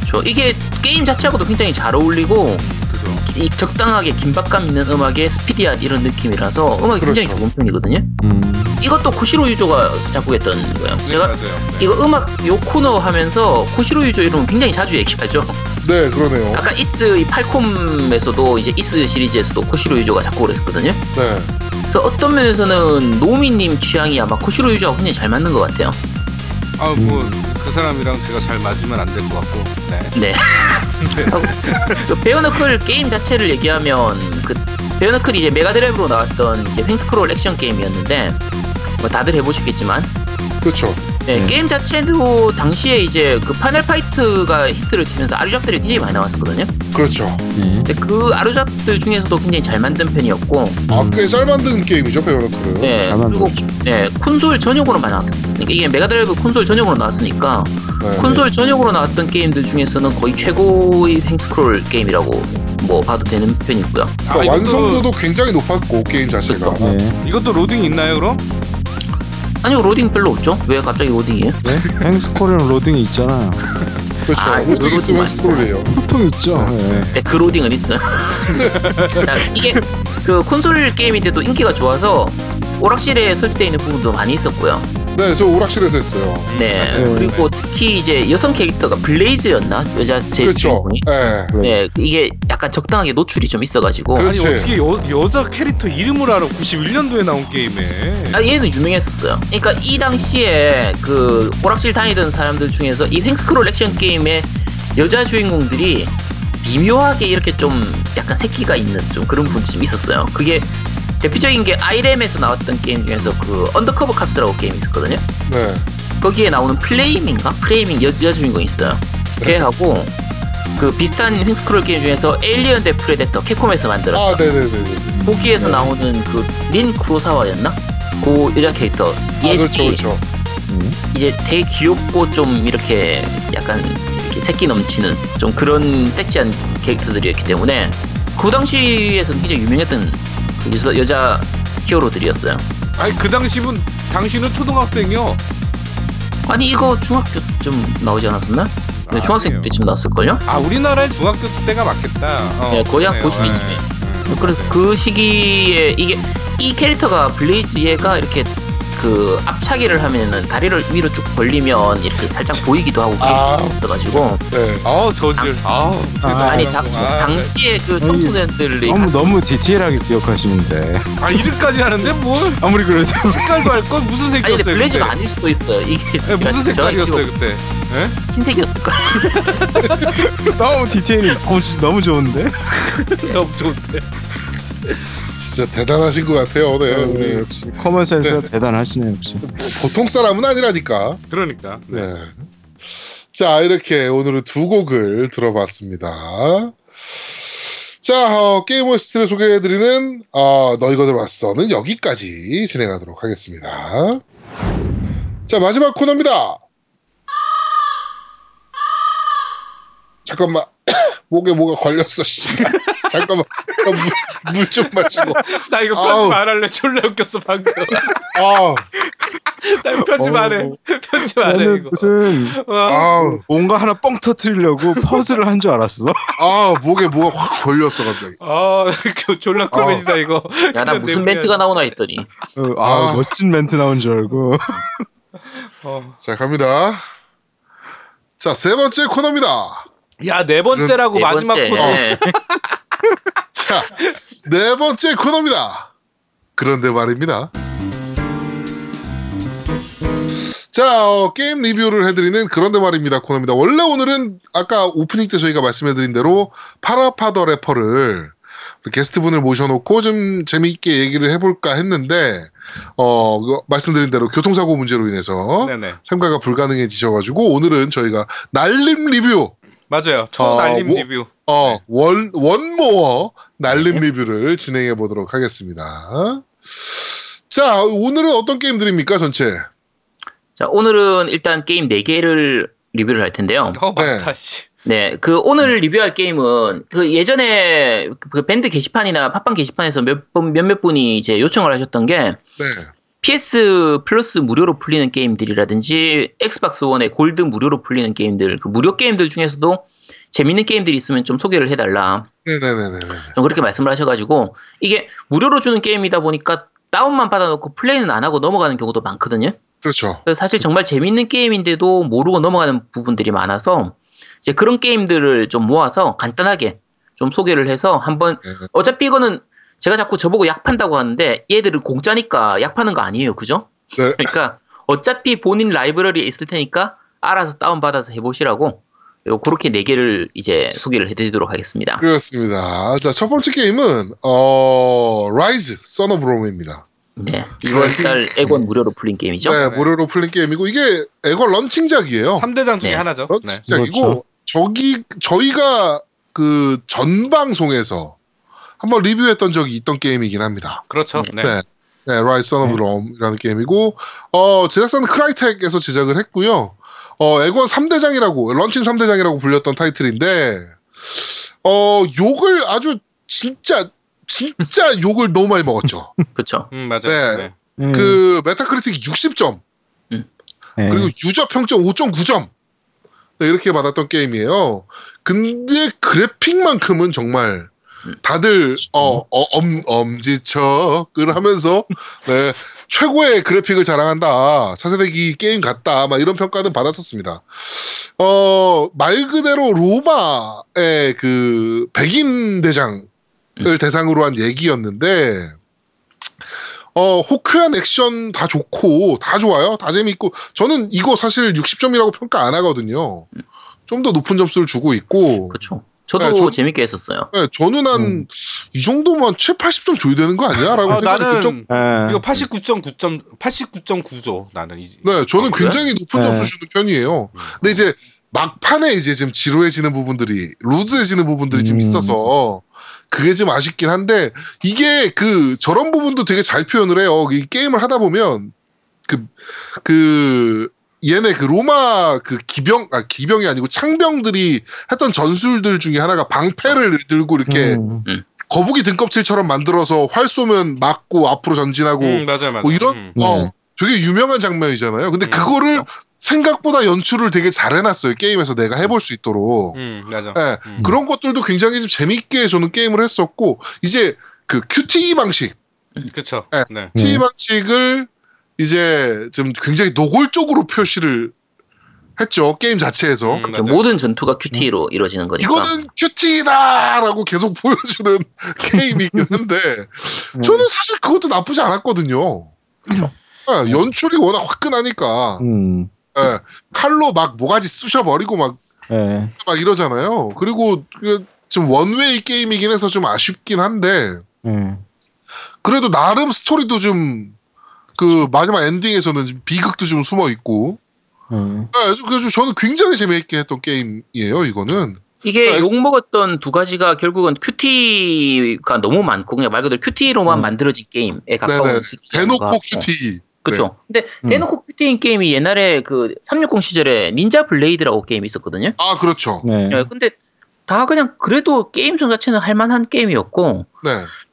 그쵸. 이게 게임 자체하고도 굉장히 잘 어울리고? 이 적당하게 긴박감 있는 음악에 스피디한 이런 느낌이라서 음악이 굉장히 그렇죠. 좋은 편이거든요. 음. 이것도 코시로 유조가 작곡했던 거예요. 네, 제가 맞아요. 네. 이거 음악 요 코너 하면서 코시로 유조 이름 굉장히 자주 얘기하죠. 네 그러네요. 아까 Ys 이 Falcom에서도 이제 Ys 시리즈에서도 코시로 유조가 작곡을 했었거든요. 네. 그래서 어떤 면에서는 노미님 취향이 아마 코시로 유조하고 굉장히 잘 맞는 것 같아요. 아뭐 그 사람이랑 제가 잘 맞으면 안 될 것 같고. 네. 네. 그 Bare Knuckle 게임 자체를 얘기하면 그 베어너클이 이제 메가드라이브로 나왔던 이제 횡스크롤 액션 게임이었는데 뭐 다들 해보셨겠지만 그렇죠. 네, 네. 게임 자체도 당시에 이제 그 Final Fight가 히트를 치면서 아류작들이 굉장히 많이 나왔었거든요. 그렇죠. 네. 근데 그 아류작들 중에서도 굉장히 잘 만든 편이었고, 아 꽤 잘 만든 게임이죠 Bare Knuckle은. 네, 잘 그리고. 네, 콘솔 전용으로만 나왔으니까 이게 Mega Drive 콘솔 전용으로 나왔으니까 네. 콘솔 전용으로 나왔던 게임들 중에서는 거의 최고의 횡스크롤 게임이라고 뭐 봐도 되는 편이고요. 아, 그러니까 이것도, 완성도도 굉장히 높았고 게임 자체가. 그렇죠. 네. 이것도 로딩 있나요 그럼? 아니요 로딩 별로 없죠? 왜 갑자기 로딩이에요? 네? 횡스크롤은 로딩이 있잖아. 그렇죠. 아, 로딩 로딩 있으면 많이 스크롤이에요. 보통 있죠. 네. 네, 그 로딩은 있어요. 자, 이게 그 콘솔 게임인데도 인기가 좋아서 오락실에 설치되어 있는 부분도 많이 있었고요. 네, 저 오락실에서 했어요. 네. 네. 그리고 특히 이제 여성 캐릭터가 Blaze였나? 여자 제 그렇죠. 주인공이? 네. 네, 이게 약간 적당하게 노출이 좀 있어가지고. 그렇지. 아니 어떻게 여, 여자 캐릭터 이름을 알아? 91년도에 나온 게임에. 아, 얘는 유명했었어요. 그러니까 이 당시에 그 오락실 다니던 사람들 중에서 이 횡스크롤 액션 게임의 여자 주인공들이 미묘하게 이렇게 좀 약간 새끼가 있는 좀 그런 분들이 좀 있었어요. 그게 대표적인 게 Irem에서 나왔던 게임 중에서 그 Undercover Cops라고 게임이 있었거든요. 네. 거기에 나오는 플레이밍인가? 플레이밍 여자 주인공이 있어요. 걔하고 그 비슷한 횡스크롤 게임 중에서 Alien 대 Predator Capcom에서 만들었던 아, 네네네. 거기에서 네. 나오는 그 린 쿠로사와였나? 그 여자 캐릭터 아, 얘 그렇죠, 그렇죠. 이제 되게 귀엽고 좀 이렇게 약간 이렇게 새끼 넘치는 좀 그런 섹시한 캐릭터들이었기 때문에 그 당시에서는 굉장히 유명했던 그 여자, 여자 히어로들이었어요. 아니 그 당시분 당신은 초등학생이요. 아니 이거 중학교 좀 나오지 않았었나? 네, 아, 중학생 그래요? 때쯤 나왔을걸요? 아 우리나라에 중학교 때가 맞겠다. 어, 네, 거의 한. 그 시기쯤에. 음, 그래서 네. 그 시기에 이게 이 캐릭터가 Blaze 얘가 이렇게 그 앞차기를 하면은 다리를 위로 쭉 벌리면 이렇게 살짝 보이기도 하고 아, 그게 있어가지고 네. 아 저질. 아, 아, 아니 당, 당, 당시에 그 청소년들이 너무 너무 디테일하게 기억하시는데 아 이름까지 하는데 뭘 아무리 그래도 색깔도 알걸 무슨 아니 근데 색이었어요? 블레이즈가 그때? 아닐 수도 있어요. 이게 네, 무슨 색깔이었어요 그때? 예? 흰색이었을 거야. 너무 디테일이 너무, 너무 좋은데. 너무 좋은데. 진짜 대단하신 것 같아요. 네. 우리 역시 common sense가 대단하시네 역시. 보통 사람은 아니라니까. 그러니까. 네. 네. 자, 이렇게 오늘은 두 곡을 들어봤습니다. 자, 어, 게임 OST를 소개해드리는 어, 너 이거 들어봤어는 여기까지 진행하도록 하겠습니다. 자, 마지막 코너입니다. 잠깐만. 목에 뭐가 걸렸어, 씨. 잠깐만. 물 좀 마시고. 나 이거 아우. 편집 안 할래. 졸라 웃겼어 방금. 아, 나 이거 편집 안 해. 어. 편집 안 해 나는 이거. 무슨 와. 아, 뭔가 하나 뻥 터트리려고 퍼즐을 한 줄 알았어. 아, 목에 뭐가 확 걸렸어, 갑자기. 아, 그 졸라 코미디다 이거. 야 나 무슨 멘트가 나오나 했더니 어, 아, 아. 멋진 멘트 나온 줄 알고. 어. 자, 갑니다. 자, 세 번째 코너입니다. 야, 네 번째라고 네 마지막 번째. 코너. 네. 자, 네 번째 코너입니다. 그런데 말입니다. 자, 자, 어, 게임 리뷰를 해드리는 그런데 말입니다 코너입니다. 원래 오늘은 아까 오프닝 때 저희가 말씀해드린 대로 PaRappa the Rapper를 게스트분을 모셔놓고 좀 재미있게 얘기를 해볼까 했는데 어그 말씀드린 대로 교통사고 문제로 인해서 네네. 참가가 불가능해지셔가지고 오늘은 저희가 날림 리뷰 맞아요. 초 어, 날림 뭐- 리뷰. 어, 네. one, one more 날림 네. 리뷰를 진행해 보도록 하겠습니다. 자, 오늘은 어떤 게임들입니까, 전체? 자, 오늘은 일단 게임 4개를 리뷰를 할 텐데요. 어 맞다. 씨. 네, 그 오늘 리뷰할 게임은 그 예전에 그 밴드 게시판이나 팟빵 게시판에서 몇 번, 몇몇 분이 이제 요청을 하셨던 게 네. PS Plus 무료로 풀리는 게임들이라든지 Xbox One의 Gold 무료로 풀리는 게임들, 그 무료 게임들 중에서도 재밌는 게임들이 있으면 좀 소개를 해달라. 네네네네. 좀 그렇게 말씀을 하셔가지고 이게 무료로 주는 게임이다 보니까 다운만 받아놓고 플레이는 안 하고 넘어가는 경우도 많거든요. 그렇죠. 사실 정말 재밌는 게임인데도 모르고 넘어가는 부분들이 많아서 이제 그런 게임들을 좀 모아서 간단하게 좀 소개를 해서 한번 네. 어차피 이거는 제가 자꾸 저보고 약 판다고 하는데 얘들은 공짜니까 약 파는 거 아니에요, 그죠? 네. 그러니까 어차피 본인 라이브러리에 있을 테니까 알아서 다운 받아서 해보시라고 요 그렇게 네 개를 이제 소개를 해드리도록 하겠습니다. 그렇습니다. 자, 첫 번째 게임은, 어, Ryse, Son of Rome입니다. 네, 이번 달 엑원 무료로 풀린 게임이죠. 네, 네. 무료로 풀린 게임이고, 이게 엑원 런칭작이에요. 3대장 중에 네. 하나죠. 네. 런칭작이고, 그렇죠. 저기, 저희가 그 전 방송에서 한번 리뷰했던 적이 있던 게임이긴 합니다. 그렇죠. 네. 네. 네, Ryse Son of 네. Rome이라는 게임이고, 어, 제작사는 Crytek에서 제작을 했고요. 어, 엑원 3대장이라고, 런칭 3대장이라고 불렸던 타이틀인데, 어, 욕을 아주 진짜, 진짜 욕을 너무 많이 먹었죠. 그렇죠. 음 맞아요. 네. 네. 음, 그, Metacritic 60점, 네. 그리고 유저 평점 5.9점. 네, 이렇게 받았던 게임이에요. 근데 그래픽만큼은 정말 다들 어, 어, 엄, 엄지척을 하면서 네, 최고의 그래픽을 자랑한다. 차세대기 게임 같다. 막 이런 평가는 받았었습니다. 어, 말 그대로 로마의 그 백인 대장을 대상으로 한 얘기였는데 어, 호크한 액션 다 좋고, 다 좋아요. 다 재밌고. 저는 이거 사실 60점이라고 평가 안 하거든요. 좀 더 높은 점수를 주고 있고. 그렇죠. 저도 네, 저- 재밌게 했었어요. 네, 저는 한, 음. 이 정도면 7, 80점 줘야 되는 거 아니야? 라고 아, 나는 좀, 예. 이거 89.9점 89.9조 나는 이 네, 저는 아? 굉장히 높은 네. 점수 주는 편이에요. 음. 근데 이제 막판에 이제 좀 지루해지는 부분들이, 루즈해지는 부분들이 좀 음. 있어서, 그게 좀 아쉽긴 한데, 이게 그, 저런 부분도 되게 잘 표현을 해요. 이 게임을 하다 보면, 그, 그, 얘네 그 로마 그 기병, 아, 기병이 아니고 창병들이 했던 전술들 중에 하나가 방패를 들고 이렇게 음. 거북이 등껍질처럼 만들어서 활 쏘면 맞고 앞으로 전진하고 음, 맞아요, 맞아요. 뭐 이런 음. 네. 어 되게 유명한 장면이잖아요. 근데 음, 그거를 생각보다 연출을 되게 잘 해놨어요. 게임에서 내가 해볼 수 있도록. 음, 맞아. 예, 음. 그런 것들도 굉장히 좀 재밌게 저는 게임을 했었고 이제 그 QTE 방식, 그렇죠. 네. 네. QTE 음. 방식을 이제 좀 굉장히 노골적으로 표시를 했죠 게임 자체에서. 음, 그렇죠. 맞아요. 모든 전투가 QT로 이루어지는 거니까. 이거는 QTE다라고 계속 보여주는 게임이긴 한데 음. 저는 사실 그것도 나쁘지 않았거든요. 그렇죠. 예, 연출이 워낙 화끈하니까 음. 예, 칼로 막 모가지 쑤셔버리고 막, 예. 막 이러잖아요. 그리고 좀 one-way 게임이긴 해서 좀 아쉽긴 한데 예. 그래도 나름 스토리도 좀 그 마지막 엔딩에서는 좀 비극도 좀 숨어 있고 예. 예, 그래서 저는 굉장히 재미있게 했던 게임이에요. 이거는 이게 아, 욕 먹었던 두 가지가 결국은 QTE가 너무 많고 그냥 말 그대로 QTE로만 음. 만들어진 게임에 가까운 대놓고. QTE 그렇죠. 근데 음. 대놓고 QTE인 게임이 옛날에 그 360 시절에 Ninja Blade라고 게임이 있었거든요. 아 그렇죠. 네. 예, 근데 다 그냥 그래도 게임 성 자체는 할만한 게임이었고 네.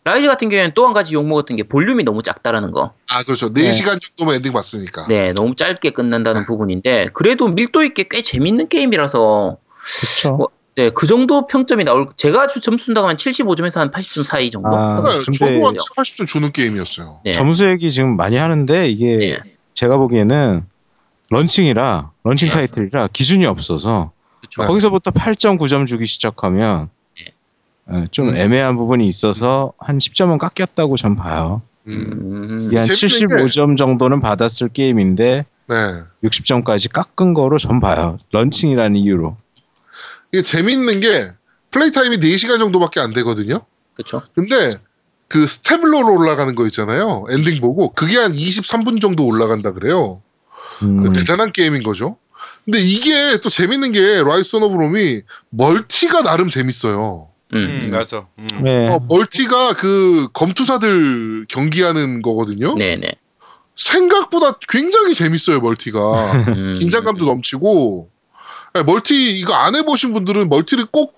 Ryse 같은 경우에는 또 한 가지 욕 먹었던 게 볼륨이 너무 작다라는 거. 아 그렇죠. 네. 4시간 정도만 엔딩 봤으니까. 네, 너무 짧게 끝난다는 부분인데 그래도 밀도 있게 꽤 재밌는 게임이라서 그렇죠. 뭐, 네, 그 정도 평점이 나올 제가 주 점수 준다고 하면 75점에서 한 80점 사이 정도. 아, 네, 근데- 저도 한 7, 80점 주는 게임이었어요. 네. 점수 얘기 지금 많이 하는데 이게 네. 제가 보기에는 런칭이라 런칭 네. 타이틀이라 기준이 없어서 그렇죠. 네. 거기서부터 8.9점 주기 시작하면 예, 좀 음. 애매한 부분이 있어서 한 10점은 깎였다고 전 봐요. 음. 음, 한 재밌는 게- 75점 정도는 받았을 게임인데 네. 60점까지 깎은 거로 전 봐요. 런칭이라는 이유로. 이게 재밌는 게 플레이 타임이 4시간 정도밖에 안 되거든요. 그쵸. 근데 그 staff roll로 올라가는 거 있잖아요. 엔딩 보고 그게 한 23분 정도 올라간다 그래요. 음. 대단한 게임인 거죠. 근데 이게 또 재밌는 게 Ryse of Rome이 멀티가 나름 재밌어요. 음, 음, 맞아. 음. 네. 어, 멀티가 그 검투사들 경기하는 거거든요. 네네. 생각보다 굉장히 재밌어요, 멀티가. 음. 긴장감도 넘치고. 네, 멀티 이거 안 해보신 분들은 멀티를 꼭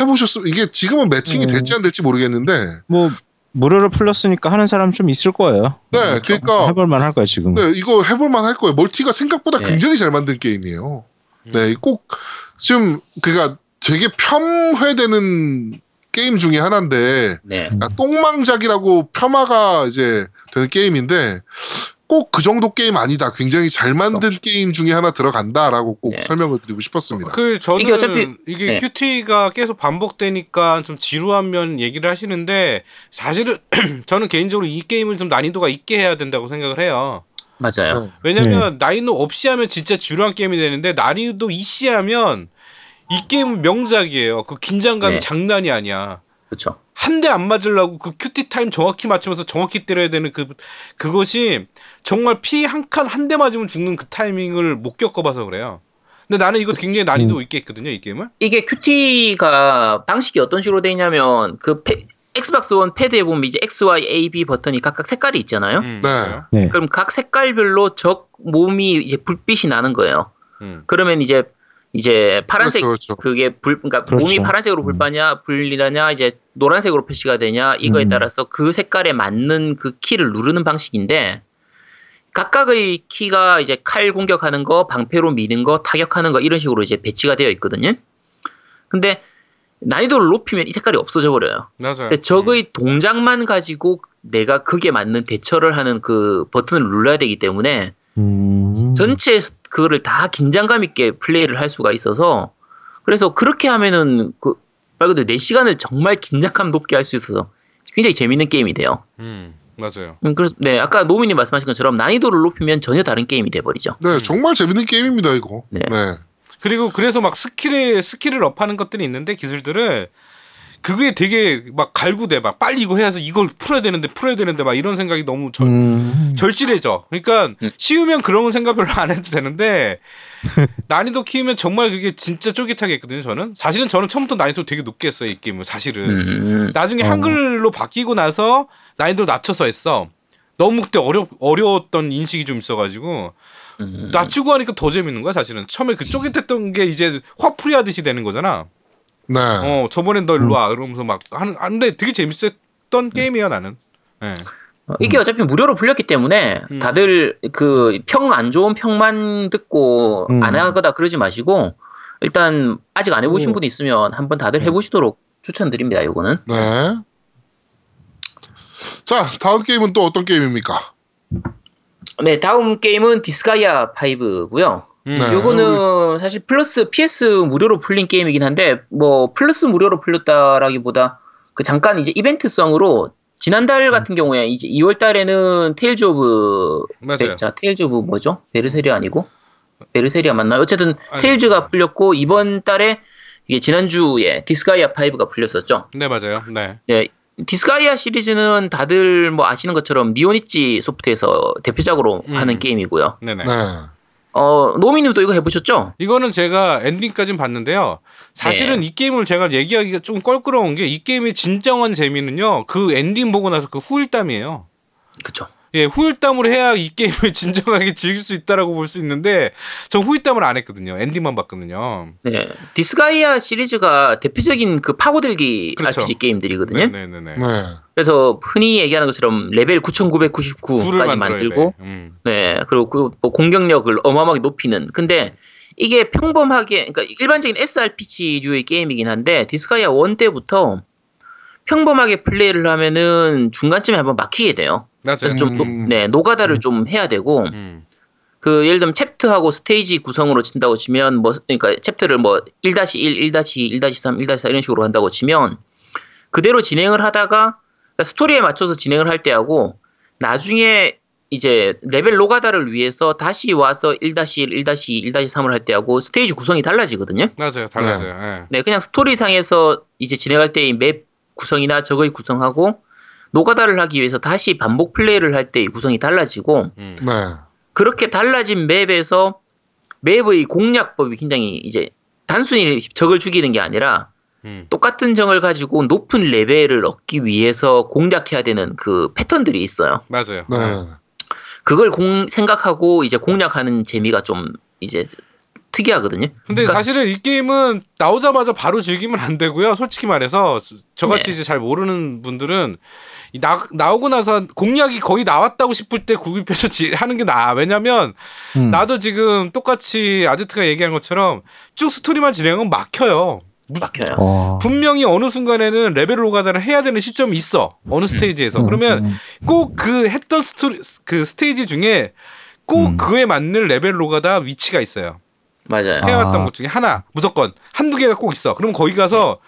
해보셨으면 이게 지금은 매칭이 음. 될지 안 될지 모르겠는데 뭐 무료로 풀렸으니까 하는 사람 좀 있을 거예요. 네, 그러니까 해볼만 할 거예요 지금. 네, 이거 해볼만 할 거예요. 멀티가 생각보다 네. 굉장히 잘 만든 게임이에요. 음. 네, 꼭 지금 그니까 되게 폄훼되는 게임 중에 하나인데 네. 그러니까 똥망작이라고 폄하가 이제 되는 게임인데 꼭 그 정도 게임 아니다. 굉장히 잘 만든 게임 중에 하나 들어간다라고 꼭 네. 설명을 드리고 싶었습니다. 그 저는 이게 이게, 어차피- 네. QTE가 계속 반복되니까 좀 지루한 면 얘기를 하시는데 사실은 저는 개인적으로 이 게임을 좀 난이도가 있게 해야 된다고 생각을 해요. 맞아요. 네. 왜냐면 난이도 없이 하면 진짜 지루한 게임이 되는데 난이도 있이 하면 이 게임은 명작이에요. 그 긴장감이 네. 장난이 아니야. 그쵸. 한대 안 맞으려고 그 QTE 타임 정확히 맞추면서 정확히 때려야 되는 그 그것이 정말 피 한 칸 한 대 맞으면 죽는 그 타이밍을 못 겪어봐서 그래요. 근데 나는 이거 굉장히 난이도 있게 했거든요, 이 게임을. 이게 QTE가 방식이 어떤 식으로 돼 있냐면 그 패- 엑스박스 원 패드에 보면 이제 X, Y, A, B 버튼이 각각 색깔이 있잖아요. 음, 네. 네. 그럼 각 색깔별로 적 몸이 이제 불빛이 나는 거예요. 음. 그러면 이제 이제 파란색 그렇죠, 그렇죠. 그게 불 그러니까 그렇죠. 몸이 파란색으로 음. 불빠냐 불이라냐 이제 노란색으로 표시가 되냐 이거에 음. 따라서 그 색깔에 맞는 그 키를 누르는 방식인데 각각의 키가 이제 칼 공격하는 거, 방패로 미는 거, 타격하는 거 이런 식으로 이제 배치가 되어 있거든요. 근데 난이도를 높이면 이 색깔이 없어져 버려요. 맞아요. 근데 적의 동작만 가지고 내가 그게 맞는 대처를 하는 그 버튼을 눌러야 되기 때문에 음. 전체 스- 그거를 다 긴장감 있게 플레이를 할 수가 있어서 그래서 그렇게 하면은 그 말 그대로 4시간을 정말 긴장감 높게 할 수 있어서 굉장히 재밌는 게임이 돼요. 음, 맞아요. 음, 그래서 네 아까 노미님 말씀하신 것처럼 난이도를 높이면 전혀 다른 게임이 돼버리죠. 네, 정말 재밌는 게임입니다, 이거. 네. 네. 그리고 그래서 막 스킬에 스킬을 업하는 것들이 있는데 기술들을 그게 되게 막 갈구돼 막 빨리 이거 해야지 이걸 풀어야 되는데 풀어야 되는데 막 이런 생각이 너무 절, 음. 절실해져. 그러니까 음. 쉬우면 그런 생각 별로 안 해도 되는데 난이도 키우면 정말 그게 진짜 쫄깃하게 했거든요. 저는 사실은 저는 처음부터 난이도 되게 높게 했어요 이 게임을 사실은. 음, 나중에 어. 한글로 바뀌고 나서 난이도 낮춰서 했어. 너무 그때 어려 어려웠던 인식이 좀 있어가지고 음. 낮추고 하니까 더 재밌는 거야 사실은. 처음에 그 쫄깃했던 게 이제 화풀이 하듯이 되는 거잖아. 네. 어 저번엔 너 일로 와 이러면서 막 하는. 아, 근데 되게 재밌었던 게임이야 나는. 예. 어, 이게 어차피 무료로 풀렸기 때문에 음. 다들 그 평 안 좋은 평만 듣고 음. 안 하거나 그러지 마시고 일단 아직 안 해보신 오. 분이 있으면 한번 다들 해보시도록 추천드립니다. 이거는 네. 자, 다음 게임은 또 어떤 게임입니까? 네 다음 게임은 디스가이아 5고요. 음. 네. 요거는 사실 플러스 PS 무료로 풀린 게임이긴 한데 뭐 플러스 무료로 풀렸다라기보다 그 잠깐 이제 이벤트성으로 지난달 같은 경우에 이제 2월 달에는 테일즈 오브 맞아요. 베- 자 테일즈 오브 뭐죠? 베르세리아 아니고 베르세리아 맞나요? 어쨌든 아니, 테일즈가 풀렸고 이번 달에 이게 지난주에 디스가이아 5가 풀렸었죠. 네 맞아요. 네. 네. 디스가이아 시리즈는 다들 뭐 아시는 것처럼 니폰이치 소프트에서 대표작으로 음. 하는 게임이고요. 네네. 네. 어, 노미님도 이거 해보셨죠? 이거는 제가 엔딩까지는 봤는데요. 사실은 이 게임을 제가 얘기하기가 좀 껄끄러운 게 이 게임의 진정한 재미는요. 그 엔딩 보고 나서 그 후일담이에요. 그쵸. 예, 후일담으로 해야 이 게임을 진정하게 즐길 수 있다라고 볼 수 있는데 전 후일담을 안 했거든요. 엔딩만 봤거든요. 네. 디스가이아 시리즈가 대표적인 그 파고들기 그렇죠. RPG 게임들이거든요. 네 네 네. 네. 그래서 흔히 얘기하는 것처럼 레벨 9999까지 구를 만들어야 만들고, 돼. 음. 네. 그리고 그 뭐 공격력을 어마어마하게 높이는. 근데 이게 평범하게, 그러니까 일반적인 SRPG류의 게임이긴 한데, 디스가이아 1 때부터 평범하게 플레이를 하면은 중간쯤에 한번 막히게 돼요. 맞아요. 그래서 좀, 노, 음. 네, 노가다를 좀 해야 되고, 음. 그 예를 들면 챕터하고 스테이지 구성으로 친다고 치면 뭐 그러니까 챕터를 뭐 1-1, 1-2, 1-3, 1-4 이런 식으로 한다고 치면 그대로 진행을 하다가 그러니까 스토리에 맞춰서 진행을 할 때하고 나중에 이제 레벨 노가다를 위해서 다시 와서 1-1, 1-2, 1-3을 할 때하고 스테이지 구성이 달라지거든요. 맞아요, 달라져요. 예. 네, 그냥 스토리상에서 이제 진행할 때의 맵 구성이나 적의 구성하고 노가다를 하기 위해서 다시 반복 플레이를 할 때의 구성이 달라지고 음. 네. 그렇게 달라진 맵에서 맵의 공략법이 굉장히 이제 단순히 적을 죽이는 게 아니라 음. 똑같은 정을 가지고 높은 레벨을 얻기 위해서 공략해야 되는 그 패턴들이 있어요. 맞아요. 네. 예. 그걸 공, 생각하고 이제 공략하는 재미가 좀 이제 특이하거든요. 근데 그러니까 사실은 이 게임은 나오자마자 바로 즐기면 안 되고요. 솔직히 말해서 저같이 네. 이제 잘 모르는 분들은 이 나, 나오고 나서 공략이 거의 나왔다고 싶을 때 구입해서 지- 하는 게 나아. 왜냐면 음. 나도 지금 똑같이 아제트가 얘기한 것처럼 쭉 스토리만 진행하면 막혀요. 무- 막혀요. 어. 분명히 어느 순간에는 레벨 노가다를 해야 되는 시점이 있어. 어느 스테이지에서. 그러면 음. 꼭 그 했던 스토리 그 스테이지 중에 꼭 음. 그에 맞는 레벨 노가다 위치가 있어요. 맞아요. 해왔던 아. 것 중에 하나 무조건 한두 개가 꼭 있어. 그럼 거기 가서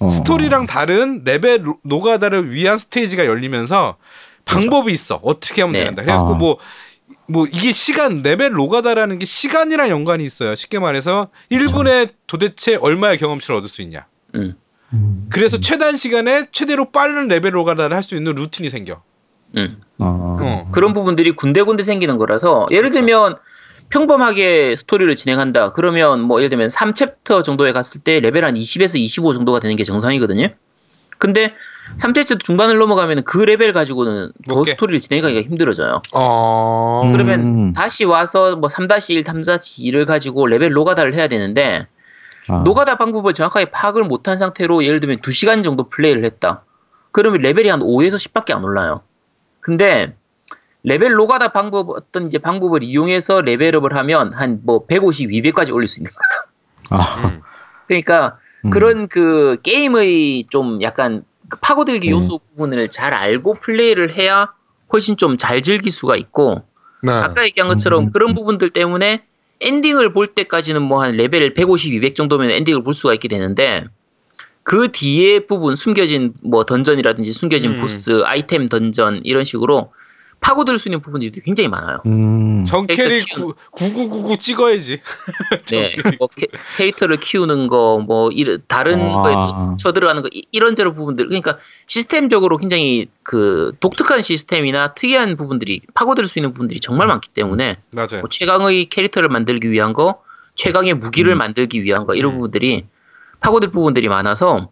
어. 스토리랑 다른 레벨 로- 노가다를 위한 스테이지가 열리면서 방법이 있어. 어떻게 하면 네. 된다. 그래갖고 아. 뭐, 뭐 이게 시간 레벨 노가다라는 게 시간이랑 연관이 있어요. 쉽게 말해서 1분에 도대체 얼마의 경험치를 얻을 수 있냐. 음, 음. 그래서 최단 시간에 최대로 빠른 레벨 노가다를 할 수 있는 루틴이 생겨. 음. 어. 어. 그런 부분들이 군데군데 생기는 거라서 예를 그렇죠. 들면 평범하게 스토리를 진행한다. 그러면 뭐 예를 들면 3챕터 정도에 갔을 때 레벨 한 20에서 25 정도가 되는 게 정상이거든요. 근데 3챕터 중반을 넘어가면 그 레벨 가지고는 더. 스토리를 진행하기가 힘들어져요. 어. 음. 그러면 다시 와서 뭐 3-1, 3-2를 가지고 레벨 노가다를 해야 되는데 아. 노가다 방법을 정확하게 파악을 못한 상태로 예를 들면 2시간 정도 플레이를 했다. 그러면 레벨이 한 5에서 10밖에 안 올라요. 근데 레벨 노가다 방법 어떤 이제 방법을 이용해서 레벨업을 하면 한 뭐 150, 200까지 올릴 수 있는 거예요. 아. 음. 그러니까 음. 그런 그 게임의 좀 약간 그 파고들기 음. 요소 부분을 잘 알고 플레이를 해야 훨씬 좀 잘 즐길 수가 있고 네. 아까 얘기한 것처럼 음. 그런 부분들 때문에 엔딩을 볼 때까지는 뭐 한 레벨 150, 200 정도면 엔딩을 볼 수가 있게 되는데 그 뒤에 부분 숨겨진 뭐 던전이라든지 숨겨진 음. 보스, 아이템 던전 이런 식으로 파고들 수 있는 부분들이 굉장히 많아요. 음. 정캐리 캐릭터 9999 찍어야지. 네, 뭐 캐, 릭터를 키우는 거, 뭐 이런 다른 아. 거에 쳐들어가는 거 이- 이런저런 부분들, 그러니까 시스템적으로 굉장히 그 독특한 시스템이나 특이한 부분들이 파고들 수 있는 부분들이 정말 많기 때문에 맞아요. 뭐 최강의 캐릭터를 만들기 위한 거, 최강의 무기를 음. 만들기 위한 거 이런 음. 부분들이 파고들 부분들이 많아서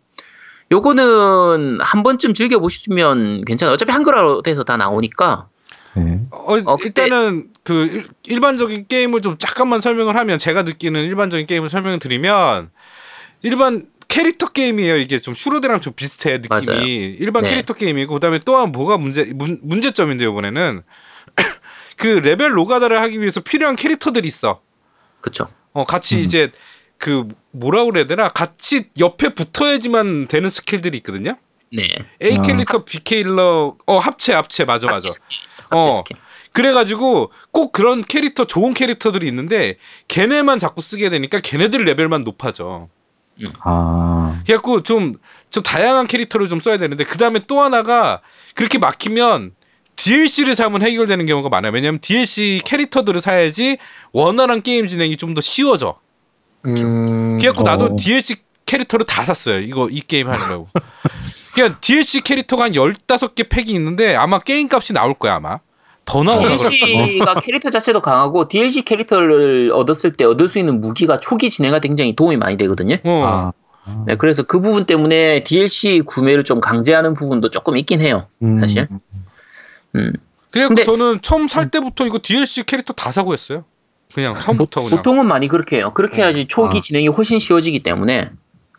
요거는 한 번쯤 즐겨 보시면 괜찮아요. 어차피 한글화로 돼서 다 나오니까 네. 어, 어, 일단은 그 일, 일반적인 게임을 좀 잠깐만 설명을 하면 제가 느끼는 일반적인 게임을 설명을 드리면 일반 캐릭터 게임이에요. 이게 좀 슈로대랑 좀 비슷해 느낌이 맞아요. 일반 네. 캐릭터 게임이고 그다음에 또한 뭐가 문제 문, 문제점인데 이번에는 그 레벨 노가다를 하기 위해서 필요한 캐릭터들이 있어. 그쵸. 어 같이 음. 이제 그 뭐라 그래야 되나 같이 옆에 붙어야지만 되는 스킬들이 있거든요. 네. A 아. 캐릭터, B 캐릭터, 어 합체 합체 맞아 맞아. 합체 스킬, 어. 그래가지고 꼭 그런 캐릭터 좋은 캐릭터들이 있는데 걔네만 자꾸 쓰게 되니까 걔네들 레벨만 높아져. 아. 그래갖고 좀 좀 다양한 캐릭터를 좀 써야 되는데 그 다음에 또 하나가 그렇게 막히면 DLC를 사면 해결되는 경우가 많아요. 왜냐면 DLC 캐릭터들을 사야지 원활한 게임 진행이 좀 더 쉬워져. 음. 그래갖고 나도 어. DLC 캐릭터를 다 샀어요. 이거 이 게임 하려고. 그냥 DLC 캐릭터가 한 15개 팩이 있는데 아마 게임 값이 나올 거야, 아마. 더 그럴 거야. DLC가 캐릭터 자체도 강하고 DLC 캐릭터를 얻었을 때 얻을 수 있는 무기가 초기 진행할 때 굉장히 도움이 많이 되거든요. 어. 아. 네, 그래서 그 부분 때문에 DLC 구매를 좀 강제하는 부분도 조금 있긴 해요. 음. 사실. 음. 근데- 저는 처음 살 때부터 이거 DLC 캐릭터 다 사고 했어요. 그냥 처음부터 그냥. 보통은 많이 그렇게 해요. 그렇게 해야지 초기 아. 진행이 훨씬 쉬워지기 때문에.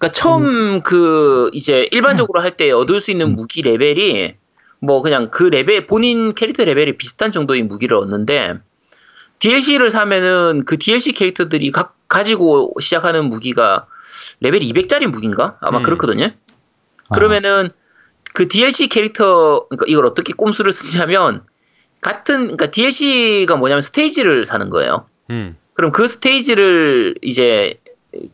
그러니까 처음 그 이제 일반적으로 할 때 얻을 수 있는 무기 레벨이 뭐 그냥 그 레벨 본인 캐릭터 레벨이 비슷한 정도의 무기를 얻는데 DLC를 사면은 그 DLC 캐릭터들이 각 가지고 시작하는 무기가 레벨 200짜리 무기인가? 아마 음. 그렇거든요. 아. 그러면은 그 DLC 캐릭터 그러니까 이걸 어떻게 꼼수를 쓰냐면 같은 그러니까 DLC가 뭐냐면 스테이지를 사는 거예요. 음. 그럼 그 스테이지를 이제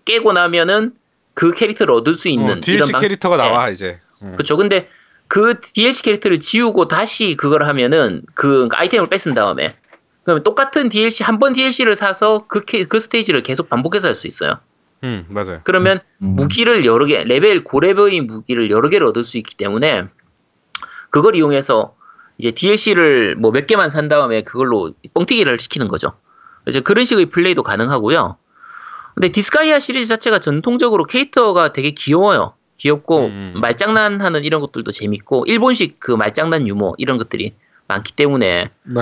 깨고 나면은 그 캐릭터를 얻을 수 있는 어, DLC 방식- 캐릭터가 네. 나와 이제. 음. 그렇죠. 근데 그 DLC 캐릭터를 지우고 다시 그걸 하면은 그 아이템을 뺏은 다음에 그러면 똑같은 DLC 한 번 DLC를 사서 그, 캐- 그 스테이지를 계속 반복해서 할 수 있어요. 음 맞아요. 그러면 음. 무기를 여러 개 레벨 고레벨의 무기를 여러 개를 얻을 수 있기 때문에 그걸 이용해서 이제 DLC를 뭐 몇 개만 산 다음에 그걸로 뻥튀기를 시키는 거죠. 그래서 그런 식의 플레이도 가능하고요. 근데 디스가이아 시리즈 자체가 전통적으로 캐릭터가 되게 귀여워요. 귀엽고 음. 말장난하는 이런 것들도 재밌고 일본식 그 말장난 유머 이런 것들이 많기 때문에 네.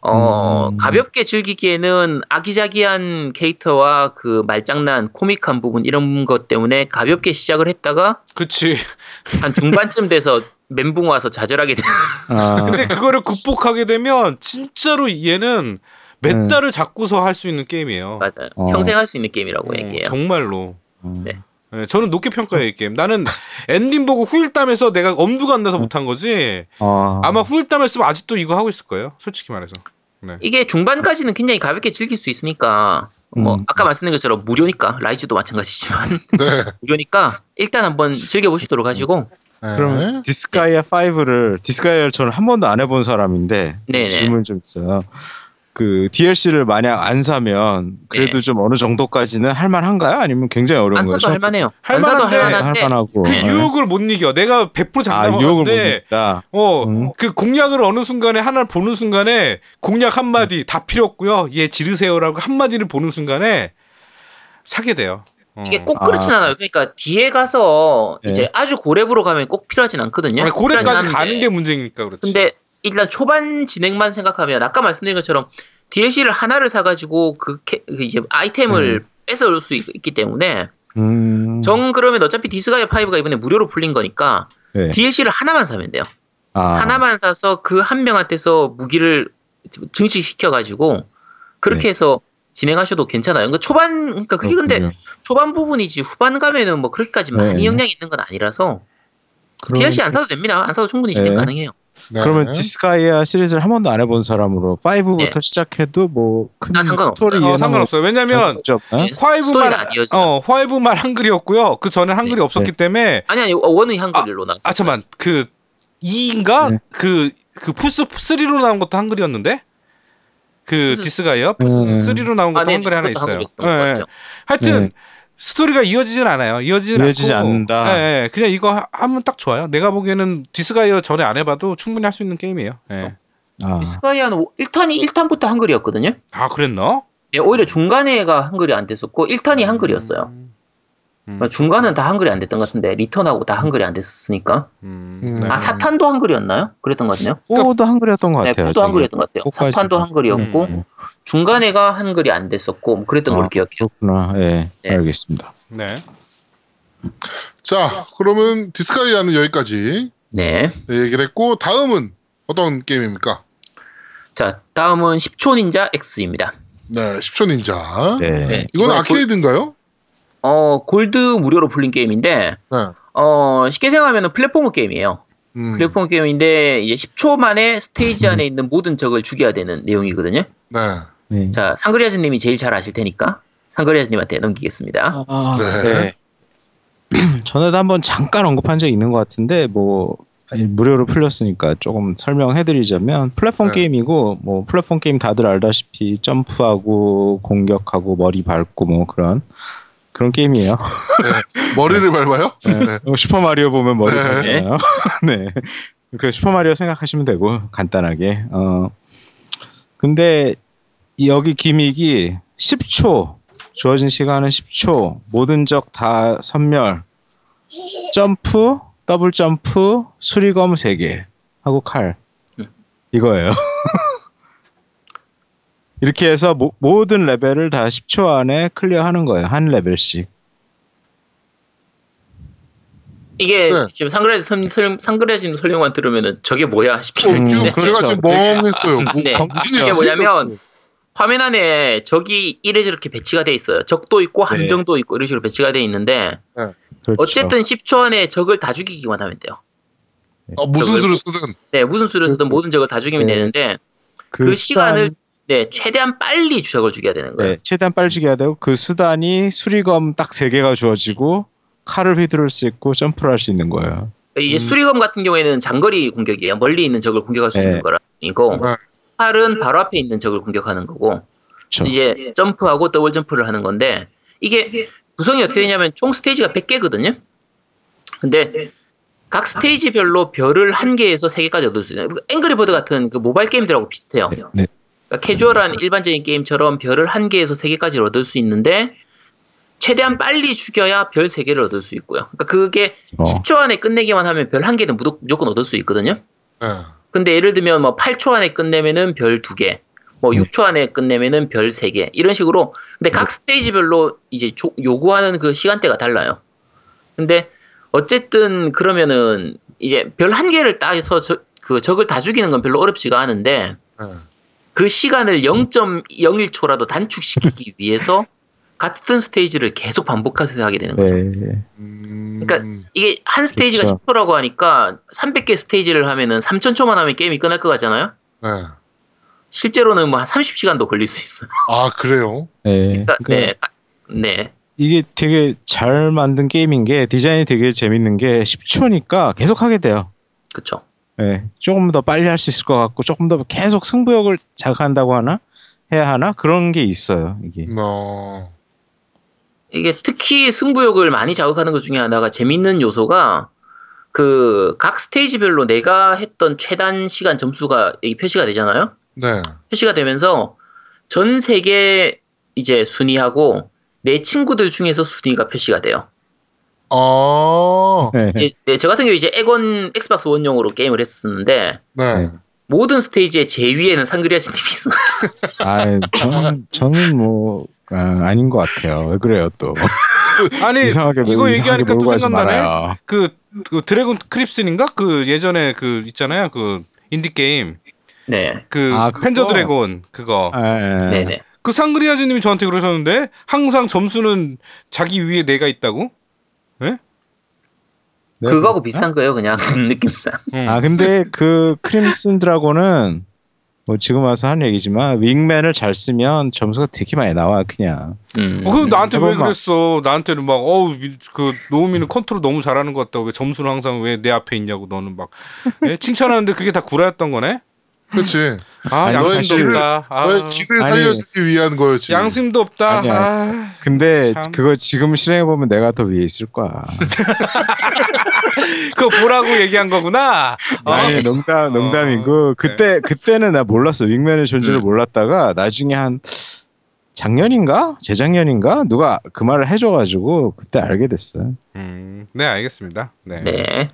어, 음. 가볍게 즐기기에는 아기자기한 캐릭터와 그 말장난, 코믹한 부분 이런 것 때문에 가볍게 시작을 했다가 그치. 한 중반쯤 돼서 멘붕 와서 좌절하게 되는. 아, 근데 그거를 극복하게 되면 진짜로 얘는 몇 네. 달을 잡고서 할 수 있는 게임이에요. 맞아요. 어. 평생 할 수 있는 게임이라고 어, 얘기해요. 정말로. 음. 네. 네, 저는 높게 평가해요 이 게임. 나는 엔딩 보고 후일담에서 내가 엄두가 안 나서 못한 거지. 아, 아마 후일담했으면 아직도 이거 하고 있을 거예요. 솔직히 말해서. 네. 이게 중반까지는 굉장히 가볍게 즐길 수 있으니까 뭐 음. 아까 말씀드린 것처럼 무료니까 라이즈도 마찬가지지만 네. 무료니까 일단 한번 즐겨 보시도록 하시고 네. 그럼 디스가이아 5를 디스가이아를 저는 한 번도 안 해본 사람인데 네네. 질문 좀 있어요. 그 DLC를 만약 안 사면 그래도 네. 좀 어느 정도까지는 할만한가요? 아니면 굉장히 어려운 안? 사도 할만해요. 할안 사도 만한데, 할만한데 할만하고 그 네. 유혹을 못 이겨. 내가 100%아 유혹을 못 장담하는데 했다. 어, 음. 그 공략을 어느 순간에 하나를 보는 순간에 공략 한 마디 다 필요 없고요. 얘 지르세요라고 한 마디를 보는 순간에 사게 돼요. 어. 이게 꼭 아. 그렇진 않아요. 그러니까 뒤에 가서 네. 이제 아주 고렙으로 가면 꼭 필요하진 않거든요. 아니, 필요하진 가는. 게 문제니까 그렇지. 근데 일단 초반 진행만 생각하면 아까 말씀드린 것처럼 DLC를 하나를 사가지고 그, 캐- 그 이제 아이템을 뺏어올 수 있, 기 때문에 음. 정 그러면 어차피 디스가이아 5가 이번에 무료로 풀린 거니까 네. DLC를 하나만 사면 돼요. 아. 하나만 사서 그 한 명한테서 무기를 증식시켜가지고 그렇게 네. 해서 진행하셔도 괜찮아요. 그러니까 초반 그러니까 그게 근데 그렇군요. 초반 부분이지 후반 가면은 뭐 그렇게까지 많이 네. 영향이 있는 건 아니라서 그럼- DLC 안 사도 됩니다. 안 사도 충분히 진행 네. 가능해요. 네. 그러면 디스가이아 시리즈를 한 번도 안 해본 사람으로 5부터 네. 시작해도 뭐큰 아, 상관없어요. 스토리 어, 상관없어요. 왜냐면? 네, 스토리가 안 이어져요. 어 five만 한글이었고요. 그 전에 한글이 네. 없었기 때문에 아니 아니 one이 한글로 나왔어. 아 잠만 그 2인가 네. 그그 플스 3로 나온 것도 한글이었는데 그 플스 음. 3로 나온 것도 아, 네, 한글이 하나 있어요. 예, 예. 같아요. 하여튼 네. 스토리가 이어지진 않아요. 이어지진 이어지지 않고 않는다. 예, 예. 그냥 이거 하- 하면 딱 좋아요. 내가 보기에는 디스가이아 전에 안 해봐도 충분히 할 수 있는 게임이에요. 예. 아. 디스가이아는 1탄이 1탄부터 한글이었거든요. 아 그랬나? 네, 오히려 중간에가 한글이 안 됐었고 1탄이 한글이었어요. 음. 그러니까 중간은 다 한글이 안 됐던 것 같은데 리턴하고 다 한글이 안 됐으니까. 음. 음. 네. 아 4탄도 한글이었나요? 그랬던 것 같네요. 4도 한글이었던 것 네, 같아요. 4도 저기. 한글이었던 것 같아요. 사까지. 4탄도 한글이었고 음. 중간에가 한글이 안 됐었고 뭐 그랬던 걸로 아, 기억해요. 그렇구나. 예, 네. 알겠습니다. 네. 자, 그러면 디스가이아는 여기까지 네. 얘기를 했고 다음은 어떤 게임입니까? 자 다음은 10초 닌자 X입니다. 네, 10초 닌자. 네. 네. 이건 아케이드인가요? 어 골드 무료로 풀린 게임인데 네. 어 쉽게 생각하면 platformer 게임이에요. 음, 플랫폼 게임인데 이제 10초 만에 스테이지 안에 있는 모든 적을 죽여야 되는 내용이거든요. 네. 네. 자, 상그리아즈님이 제일 잘 아실 테니까 상그리아즈님한테 넘기겠습니다. 아, 네. 네. 전에도 한번 잠깐 언급한 적 있는 것 같은데 뭐 무료로 풀렸으니까 조금 설명해드리자면 플랫폼 네. 게임이고 뭐 플랫폼 게임 다들 알다시피 점프하고 공격하고 머리 밟고 뭐 그런 그런 게임이에요. 머리를 밟아요? 네. 어, 슈퍼 마리오 보면 머리 네. 밟잖아요. 네. 그 슈퍼 마리오 생각하시면 되고 간단하게. 어. 근데 이 여기 gimmick이 10초 주어진 시간은 10초 모든 적 다 선멸 점프 더블 점프 수리검 3개 하고 칼 이거예요. 이렇게 해서 모, 모든 레벨을 다 10초 안에 clear하는 거예요. 한 레벨씩. 이게 네. 지금 상그리아즈 선- 설- 상그리아즈님 설명만 들으면은 저게 뭐야 어, 싶은데 지금 그렇죠. 제가 지금 멍했어요. 뭐, 네. 이게? 뭐냐면 화면 안에 적이 이래 저렇게 배치가 돼 있어요. 적도 있고 네. 함정도 있고 이런 식으로 배치가 돼 있는데 그렇죠. 어쨌든 10초 안에 적을 다 죽이기만 하면 돼요. 어, 무슨 수를 쓰든. 네, 무슨 수를 쓰든 모든 적을 다 죽이면 네. 되는데 그, 시간을 네, 최대한 빨리 적을 죽여야 되는 거예요. 네, 최대한 빨리 죽여야 되고 그 수단이 수리검 딱 세 개가 주어지고 칼을 휘두를 수 있고 점프를 할 수 있는 거예요. 이제 음. 수리검 같은 경우에는 장거리 공격이에요. 멀리 있는 적을 공격할 수 네. 있는 거라고. 네. 칼은 바로 앞에 있는 적을 공격하는 거고. 그렇죠. 이제 점프하고 더블 점프를 하는 건데 이게 구성이 어떻게 되냐면 총 스테이지가 100개거든요. 근데 각 스테이지별로 별을 한 개에서 세 개까지 얻을 수 있어요. 앵그리 버드 같은 그 모바일 게임들하고 비슷해요. 네. 그러니까 캐주얼한 일반적인 게임처럼 별을 한 개에서 세 개까지 얻을 수 있는데 최대한 빨리 죽여야 별 세 개를 얻을 수 있고요. 그러니까 그게 어. 10초 안에 끝내기만 하면 별 한 개는 무조- 무조건 얻을 수 있거든요. 네. 근데 예를 들면 뭐 8초 안에 끝내면은 별 2개, 뭐 네. 6초 안에 끝내면은 별 3개 이런 식으로 근데 각 스테이지별로 이제 조- 요구하는 그 시간대가 달라요. 근데 어쨌든 그러면은 이제 별 한 개를 따서 저- 그 적을 다 죽이는 건 별로 어렵지가 않은데 네. 그 시간을 0.01초라도 단축시키기 위해서 같은 스테이지를 계속 반복해서 하게 되는 거죠. 네. 음, 그러니까 이게 한 스테이지가 그렇죠. 10초라고 하니까 300개 스테이지를 하면은 3000초만 하면 게임이 끝날 것 같잖아요. 네. 실제로는 뭐 한 30시간도 걸릴 수 있어요. 아 그래요? 네. 그러니까, 그러니까 네. 가- 네. 이게 되게 잘 만든 게임인 게 디자인이 되게 재밌는 게 10초니까 계속 하게 돼요. 그쵸. 네. 조금 더 빨리 할 수 있을 것 같고 조금 더 계속 승부욕을 자극한다고 하나 해야 하나 그런 게 있어요. 이게. 어, 이게 특히 승부욕을 많이 자극하는 것 중에 하나가 재밌는 요소가 그 각 스테이지별로 내가 했던 최단 시간 점수가 여기 표시가 되잖아요. 네. 표시가 되면서 전 세계 이제 순위하고 내 친구들 중에서 순위가 표시가 돼요. 아, 네. 예, 네, 저 같은 경우 이제 엑원 엑스박스 원용으로 게임을 했었는데 네. 모든 스테이지의 제 위에는 상그리아즈님이 있어. 아, 저는 저는 뭐 아, 아닌 것 같아요. 왜 그래요 또? 아니 이상하게 이거 얘기하니까 또 생각나네. 그, 그 드래곤 크립슨인가? 그 예전에 그 있잖아요. 그 인디 게임 네, 그 아? 팬저 드래곤 그거. 아, 예, 예. 네, 네. 그 상그리아즈님이 저한테 그러셨는데 항상 점수는 자기 위에 내가 있다고? 네, 그거하고. 비슷한 거예요, 그냥 느낌상. 응. 아 근데 그 크림슨 드라곤은 뭐 지금 와서 하는 얘기지만 윙맨을 잘 쓰면 점수가 되게 많이 나와 그냥. 음. 어, 그럼 나한테 왜. 그랬어? 나한테는 막, 어우, 이- 그, 노우미는 컨트롤 너무 잘하는 것 같다고. 왜 점수는 항상 왜 내 앞에 있냐고, 너는 막. 예? 칭찬하는데 그게 다 구라였던 거네? 그렇지. 아, 아니, 양심도 너의 없다. 아, 너의 기를. 살려주기 위한 거였지. 양심도 없다. 아니야. 아, 근데 참. 그거 지금 실행해 보면 내가 더 위에 있을 거야. 그거 보라고 얘기한 거구나. 어. 아니 농담 농담이고 그때 그때는 나 몰랐어 윙맨의 존재를 음. 몰랐다가 나중에 한 작년인가 재작년인가 누가 그 말을 해줘가지고 그때 알게 됐어요. 음, 네, 알겠습니다. 네. 네.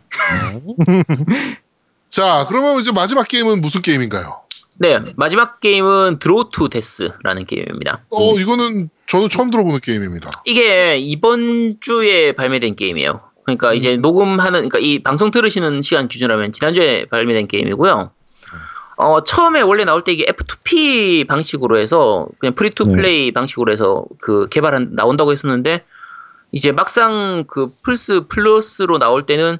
자, 그러면 이제 마지막 게임은 무슨 게임인가요? 네, 마지막 게임은 Drawn to Death라는 게임입니다. 어, 이거는 저는 처음 들어보는 게임입니다. 이게 이번 주에 발매된 게임이에요. 그러니까 이제 녹음하는, 그러니까 이 방송 들으시는 시간 기준으로면 지난주에 발매된 게임이고요. 어, 처음에 원래 나올 때 이게 F2P 방식으로 해서 그냥 free to play 방식으로 해서 그 개발한, 나온다고 했었는데 이제 막상 그 플스 플러스로 나올 때는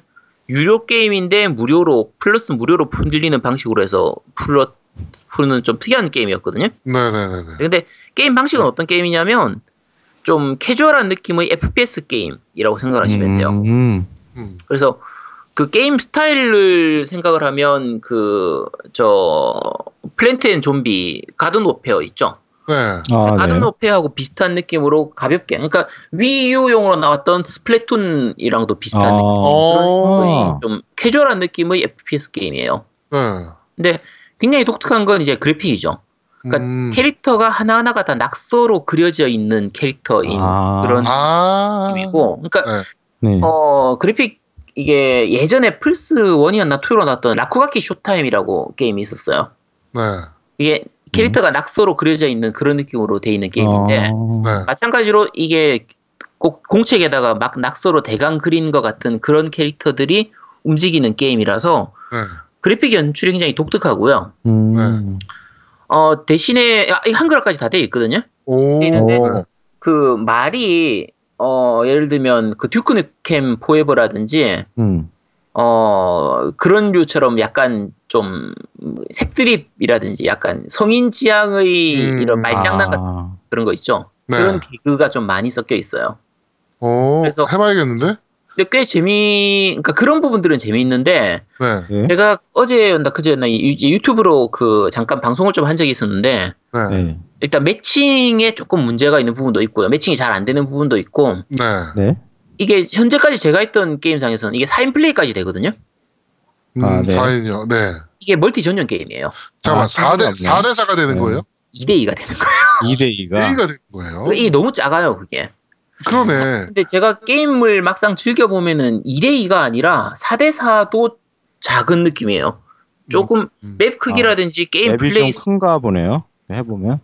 유료 게임인데 무료로, 플러스 무료로 풀리는 방식으로 해서 풀어, 푸는 좀 특이한 게임이었거든요. 네네네네. 근데 게임 방식은 어떤 게임이냐면 좀 캐주얼한 느낌의 FPS 게임이라고 생각하시면 돼요. 음. 음. 그래서 그 게임 스타일을 생각을 하면 그 저 Plant and Zombie Garden Warfare 있죠. 네. 아, 가든 네. 비슷한 느낌으로 가볍게 그러니까 Wii U용으로 나왔던 스플래툰이랑도 비슷한 아. 느낌. 어. 아. 좀 캐주얼한 느낌의 FPS 게임이에요. 네. 근데 굉장히 독특한 건 이제 그래픽이죠. 그러니까 음. 캐릭터가 하나하나가 다 낙서로 그려져 있는 캐릭터인 아. 그런 아. 느낌이고, 그러니까 네. 네. 어 그래픽 이게 예전에 플스 1이었나 2로 나왔던 라쿠가키 쇼타임이라고 게임이 있었어요. 네. 이게 캐릭터가 낙서로 그려져 있는 그런 느낌으로 돼 있는 게임인데 아. 네. 마찬가지로 이게 꼭 공책에다가 막 낙서로 대강 그린 것 같은 그런 캐릭터들이 움직이는 게임이라서 네. 그래픽 연출이 굉장히 독특하고요. 음. 네. 어 대신에 아, 이 한글화까지 다 되어 있거든요. 오. 있는데 네. 그 말이 어 예를 들면 그 듀크 누캠 포에버라든지 음. 어 그런 류처럼 약간 좀 색드립이라든지 약간 성인 지향의 음, 이런 말장난 같은 아. 그런 거 있죠. 네. 그런 개그가 좀 많이 섞여 있어요. 오. 그래서- 해봐야겠는데? 근데 꽤 재미, 그러니까 그런 부분들은 재미있는데 네. 네. 제가 어제였나 그제였나 유- 유튜브로 그 잠깐 방송을 좀 한 적이 있었는데 네. 네. 네. 일단 매칭에 조금 문제가 있는 부분도 있고요. 매칭이 잘 안 되는 부분도 있고 네. 네. 이게 현재까지 제가 했던 게임상에서는 이게 4인 플레이까지 되거든요. 음, 아, 네. 4인이요. 네. 이게 멀티 전용 게임이에요. 잠깐만, 아, 4대, 상관없네. 4대 4가 되는 네. 거예요? 2대2가 되는 거예요. 2대 2가. 2가 되는 거예요? 이게 너무 작아요, 그게. 그러네. 근데 제가 게임을 막상 즐겨보면은 2대2가 아니라 4대4도 작은 느낌이에요. 조금 음. map 크기라든지 게임 map이 플레이, 좀 큰가 보네요. 해보면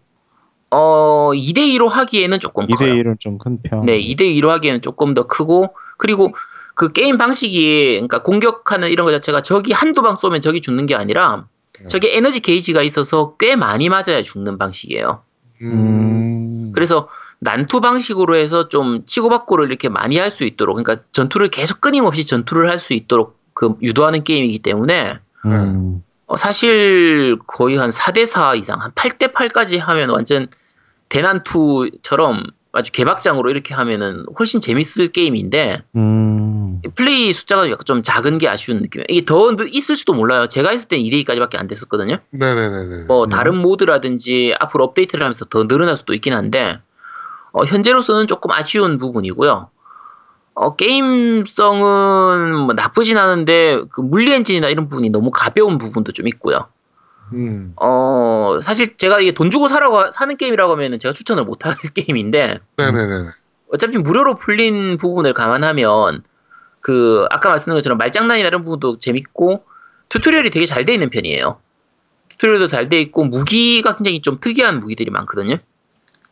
어, 2대2로 하기에는 조금 2대 커요. 1은 좀 큰 편. 네, 2대2로 하기에는 조금 더 크고, 그리고 그 게임 방식이, 그러니까 공격하는 이런 거 자체가 적이 한두 방 쏘면 적이 죽는 게 아니라, 네. 저게 에너지 게이지가 있어서 꽤 많이 맞아야 죽는 방식이에요. 음. 그래서 난투 방식으로 해서 좀 치고받고를 이렇게 많이 할 수 있도록, 그러니까 전투를 계속 끊임없이 전투를 할 수 있도록 그 유도하는 게임이기 때문에, 음. 어, 사실 거의 한 4대4 이상, 한 8대8까지 하면 완전 대난투처럼 아주 개박장으로 이렇게 하면은 훨씬 재밌을 게임인데, 음. 플레이 숫자가 약간 좀 작은 게 아쉬운 느낌이에요. 이게 더 느- 있을 수도 몰라요. 제가 했을 땐 2대2까지밖에 안 됐었거든요. 네네네네. 뭐 음. 다른 모드라든지 앞으로 업데이트를 하면서 더 늘어날 수도 있긴 한데 어, 현재로서는 조금 아쉬운 부분이고요. 어, 게임성은 뭐 나쁘진 않은데 그 물리 엔진이나 이런 부분이 너무 가벼운 부분도 좀 있고요. 음. 어, 사실 제가 이게 돈 주고 사라고 사는 게임이라고 하면은 제가 추천을 못할 게임인데 네네네. 어차피 무료로 풀린 부분을 감안하면 그 아까 말씀드린 것처럼 말장난이나 이런 부분도 재밌고 tutorial이 되게 잘 돼 있는 편이에요. tutorial도 잘 돼 있고 무기가 굉장히 좀 특이한 무기들이 많거든요.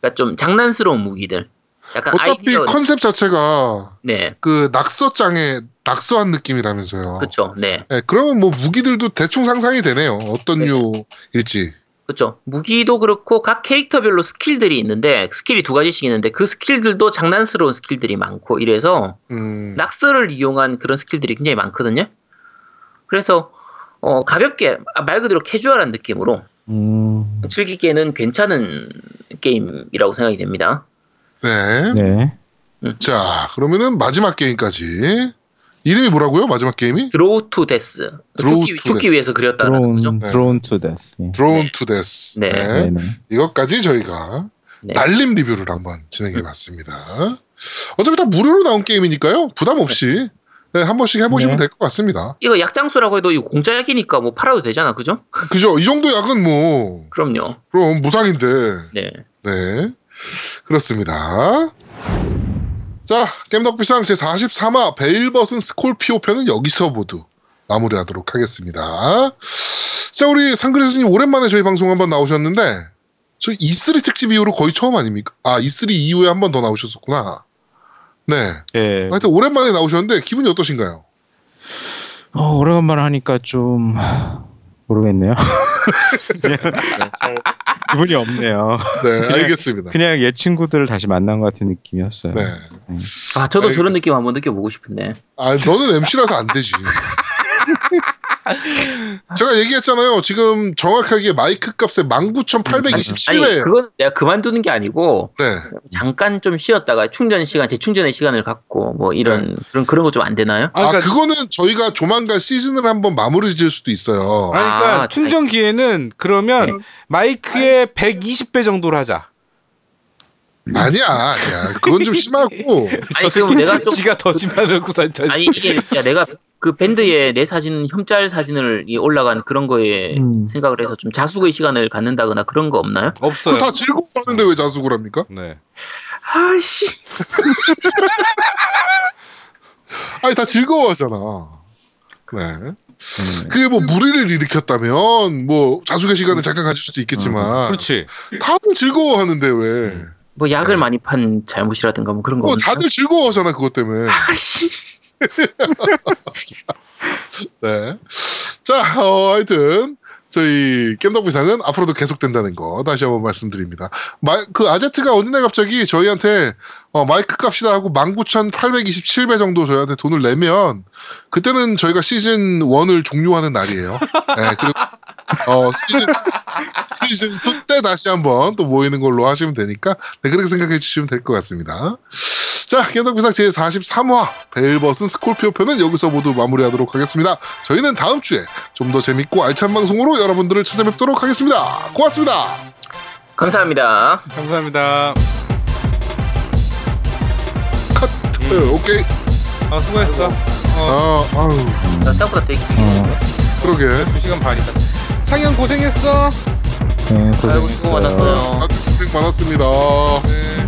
그러니까 좀 장난스러운 무기들. 약간 어차피 아이디어 컨셉 자체가 네, 그 낙서장에 낙서한 느낌이라면서요. 그렇죠. 네, 네, 그러면 뭐 무기들도 대충 상상이 되네요. 어떤 네. 류일지. 그렇죠. 무기도 그렇고 각 캐릭터별로 skill들이 있는데 skill이 두 가지씩 있는데 그 skill들도 장난스러운 skill들이 많고 이래서 음. 낙서를 이용한 그런 skill들이 굉장히 많거든요. 그래서 어, 가볍게 아, 말 그대로 캐주얼한 느낌으로 음. 즐기기에는 괜찮은 게임이라고 생각이 됩니다. 네. 네. 자, 그러면은 마지막 게임까지. 이름이 뭐라고요? 마지막 게임이? Draw to Death. 죽기, 죽기. 위해서 그렸다는 거죠. 드론 네. Drawn to Death. 예. Drawn 네. to Death. 네. 네. 네. 네. 이것까지 저희가 네. 날림 리뷰를 한번 진행해 봤습니다. 어차피 다 무료로 나온 게임이니까요. 부담 없이 네, 한 번씩 해보시면 네. 될것 같습니다. 이거 약장수라고 해도 이거 공짜 약이니까 뭐 팔아도 되잖아, 그죠? 그죠? 이 정도 약은 뭐, 그럼요. 그럼 무상인데. 네. 네. 그렇습니다. 자, 겜덕비상 제44화 베일버슨 스콜피오 편은 여기서 모두 마무리하도록 하겠습니다. 자, 우리 상그레스님 오랜만에 저희 방송 한번 나오셨는데, 저 E3 특집 이후로 거의 처음 아닙니까? 아, E3 이후에 한 번 더 나오셨었구나. 네. 예. 하여튼 오랜만에 나오셨는데, 기분이 어떠신가요? 어, 오래간만에 하니까 좀 모르겠네요. 기분이 없네요. 네, 그냥- 알겠습니다. 그냥 옛 친구들을 다시 만난 것 같은 느낌이었어요. 네. 아, 저도 저런 알겠습니다. 느낌 한번 느껴보고 싶은데. 아, 너는 MC라서 안 되지. 제가 얘기했잖아요. 지금 정확하게 마이크 값에 19,827회. 아니, 그건 내가 그만두는 게 아니고, 네. 잠깐 좀 쉬었다가 충전 시간, 재충전의 시간을 갖고, 뭐 이런, 그런, 그런 거 좀 안 되나요? 아, 아, 그러니까, 그거는 저희가 조만간 시즌을 한번 마무리 지을 수도 있어요. 아니, 그러니까 아, 충전기에는 그러면 네. 마이크의 120배 정도로 하자. 아니야, 아니야. 그건 좀 심하고. 아니, 그럼 내가 좀, 지가 더 심하놓고 산자. 아니, 이게, 야, 내가 그 밴드에 내 사진, 혐짤 사진을 이 올라간 그런 거에 음. 생각을 해서 좀 자숙의 시간을 갖는다거나 그런 거 없나요? 없어요. 다 즐거워하는데 왜 자숙을 합니까? 네. 아씨. 아니, 다 즐거워하잖아. 네. 음. 그게 뭐 무리를 일으켰다면, 뭐, 자숙의 시간을 잠깐 가질 수도 있겠지만. 그렇지. 다들 즐거워하는데 왜. 뭐 약을 많이 판 잘못이라든가 뭐 그런 거 뭐, 없나요? 다들 즐거워하잖아, 그것 때문에. 아씨. 네. 자, 어, 하여튼 저희 겜덕비상은 앞으로도 계속된다는 거 다시 한번 말씀드립니다. 마, 그 아제트가 어느 날 갑자기 저희한테 어, 마이크 값이다 하고 19,827배 정도 저희한테 돈을 내면 그때는 저희가 시즌 1을 종료하는 날이에요. 네, 그리고 어, 시즌 시즌 2 때 다시 한번 또 모이는 걸로 하시면 되니까 네, 그렇게 생각해 주시면 될 것 같습니다. 자, 겜덕비상 제43화 벨버슨 스콜피오 편은 여기서 모두 마무리하도록 하겠습니다. 저희는 다음 주에 좀 더 재밌고 알찬 방송으로 여러분들을 찾아뵙도록 하겠습니다. 고맙습니다. 감사합니다. 감사합니다. 카트. 오케이. 아 수고했어. 어, 아, 아유, 나 생각보다 되게 길게 그러게. 2시간 반이다. 상현 고생했어. 네, 아이고 수고 고생했어요. 많았어요. 다들 고생 많았습니다. 네.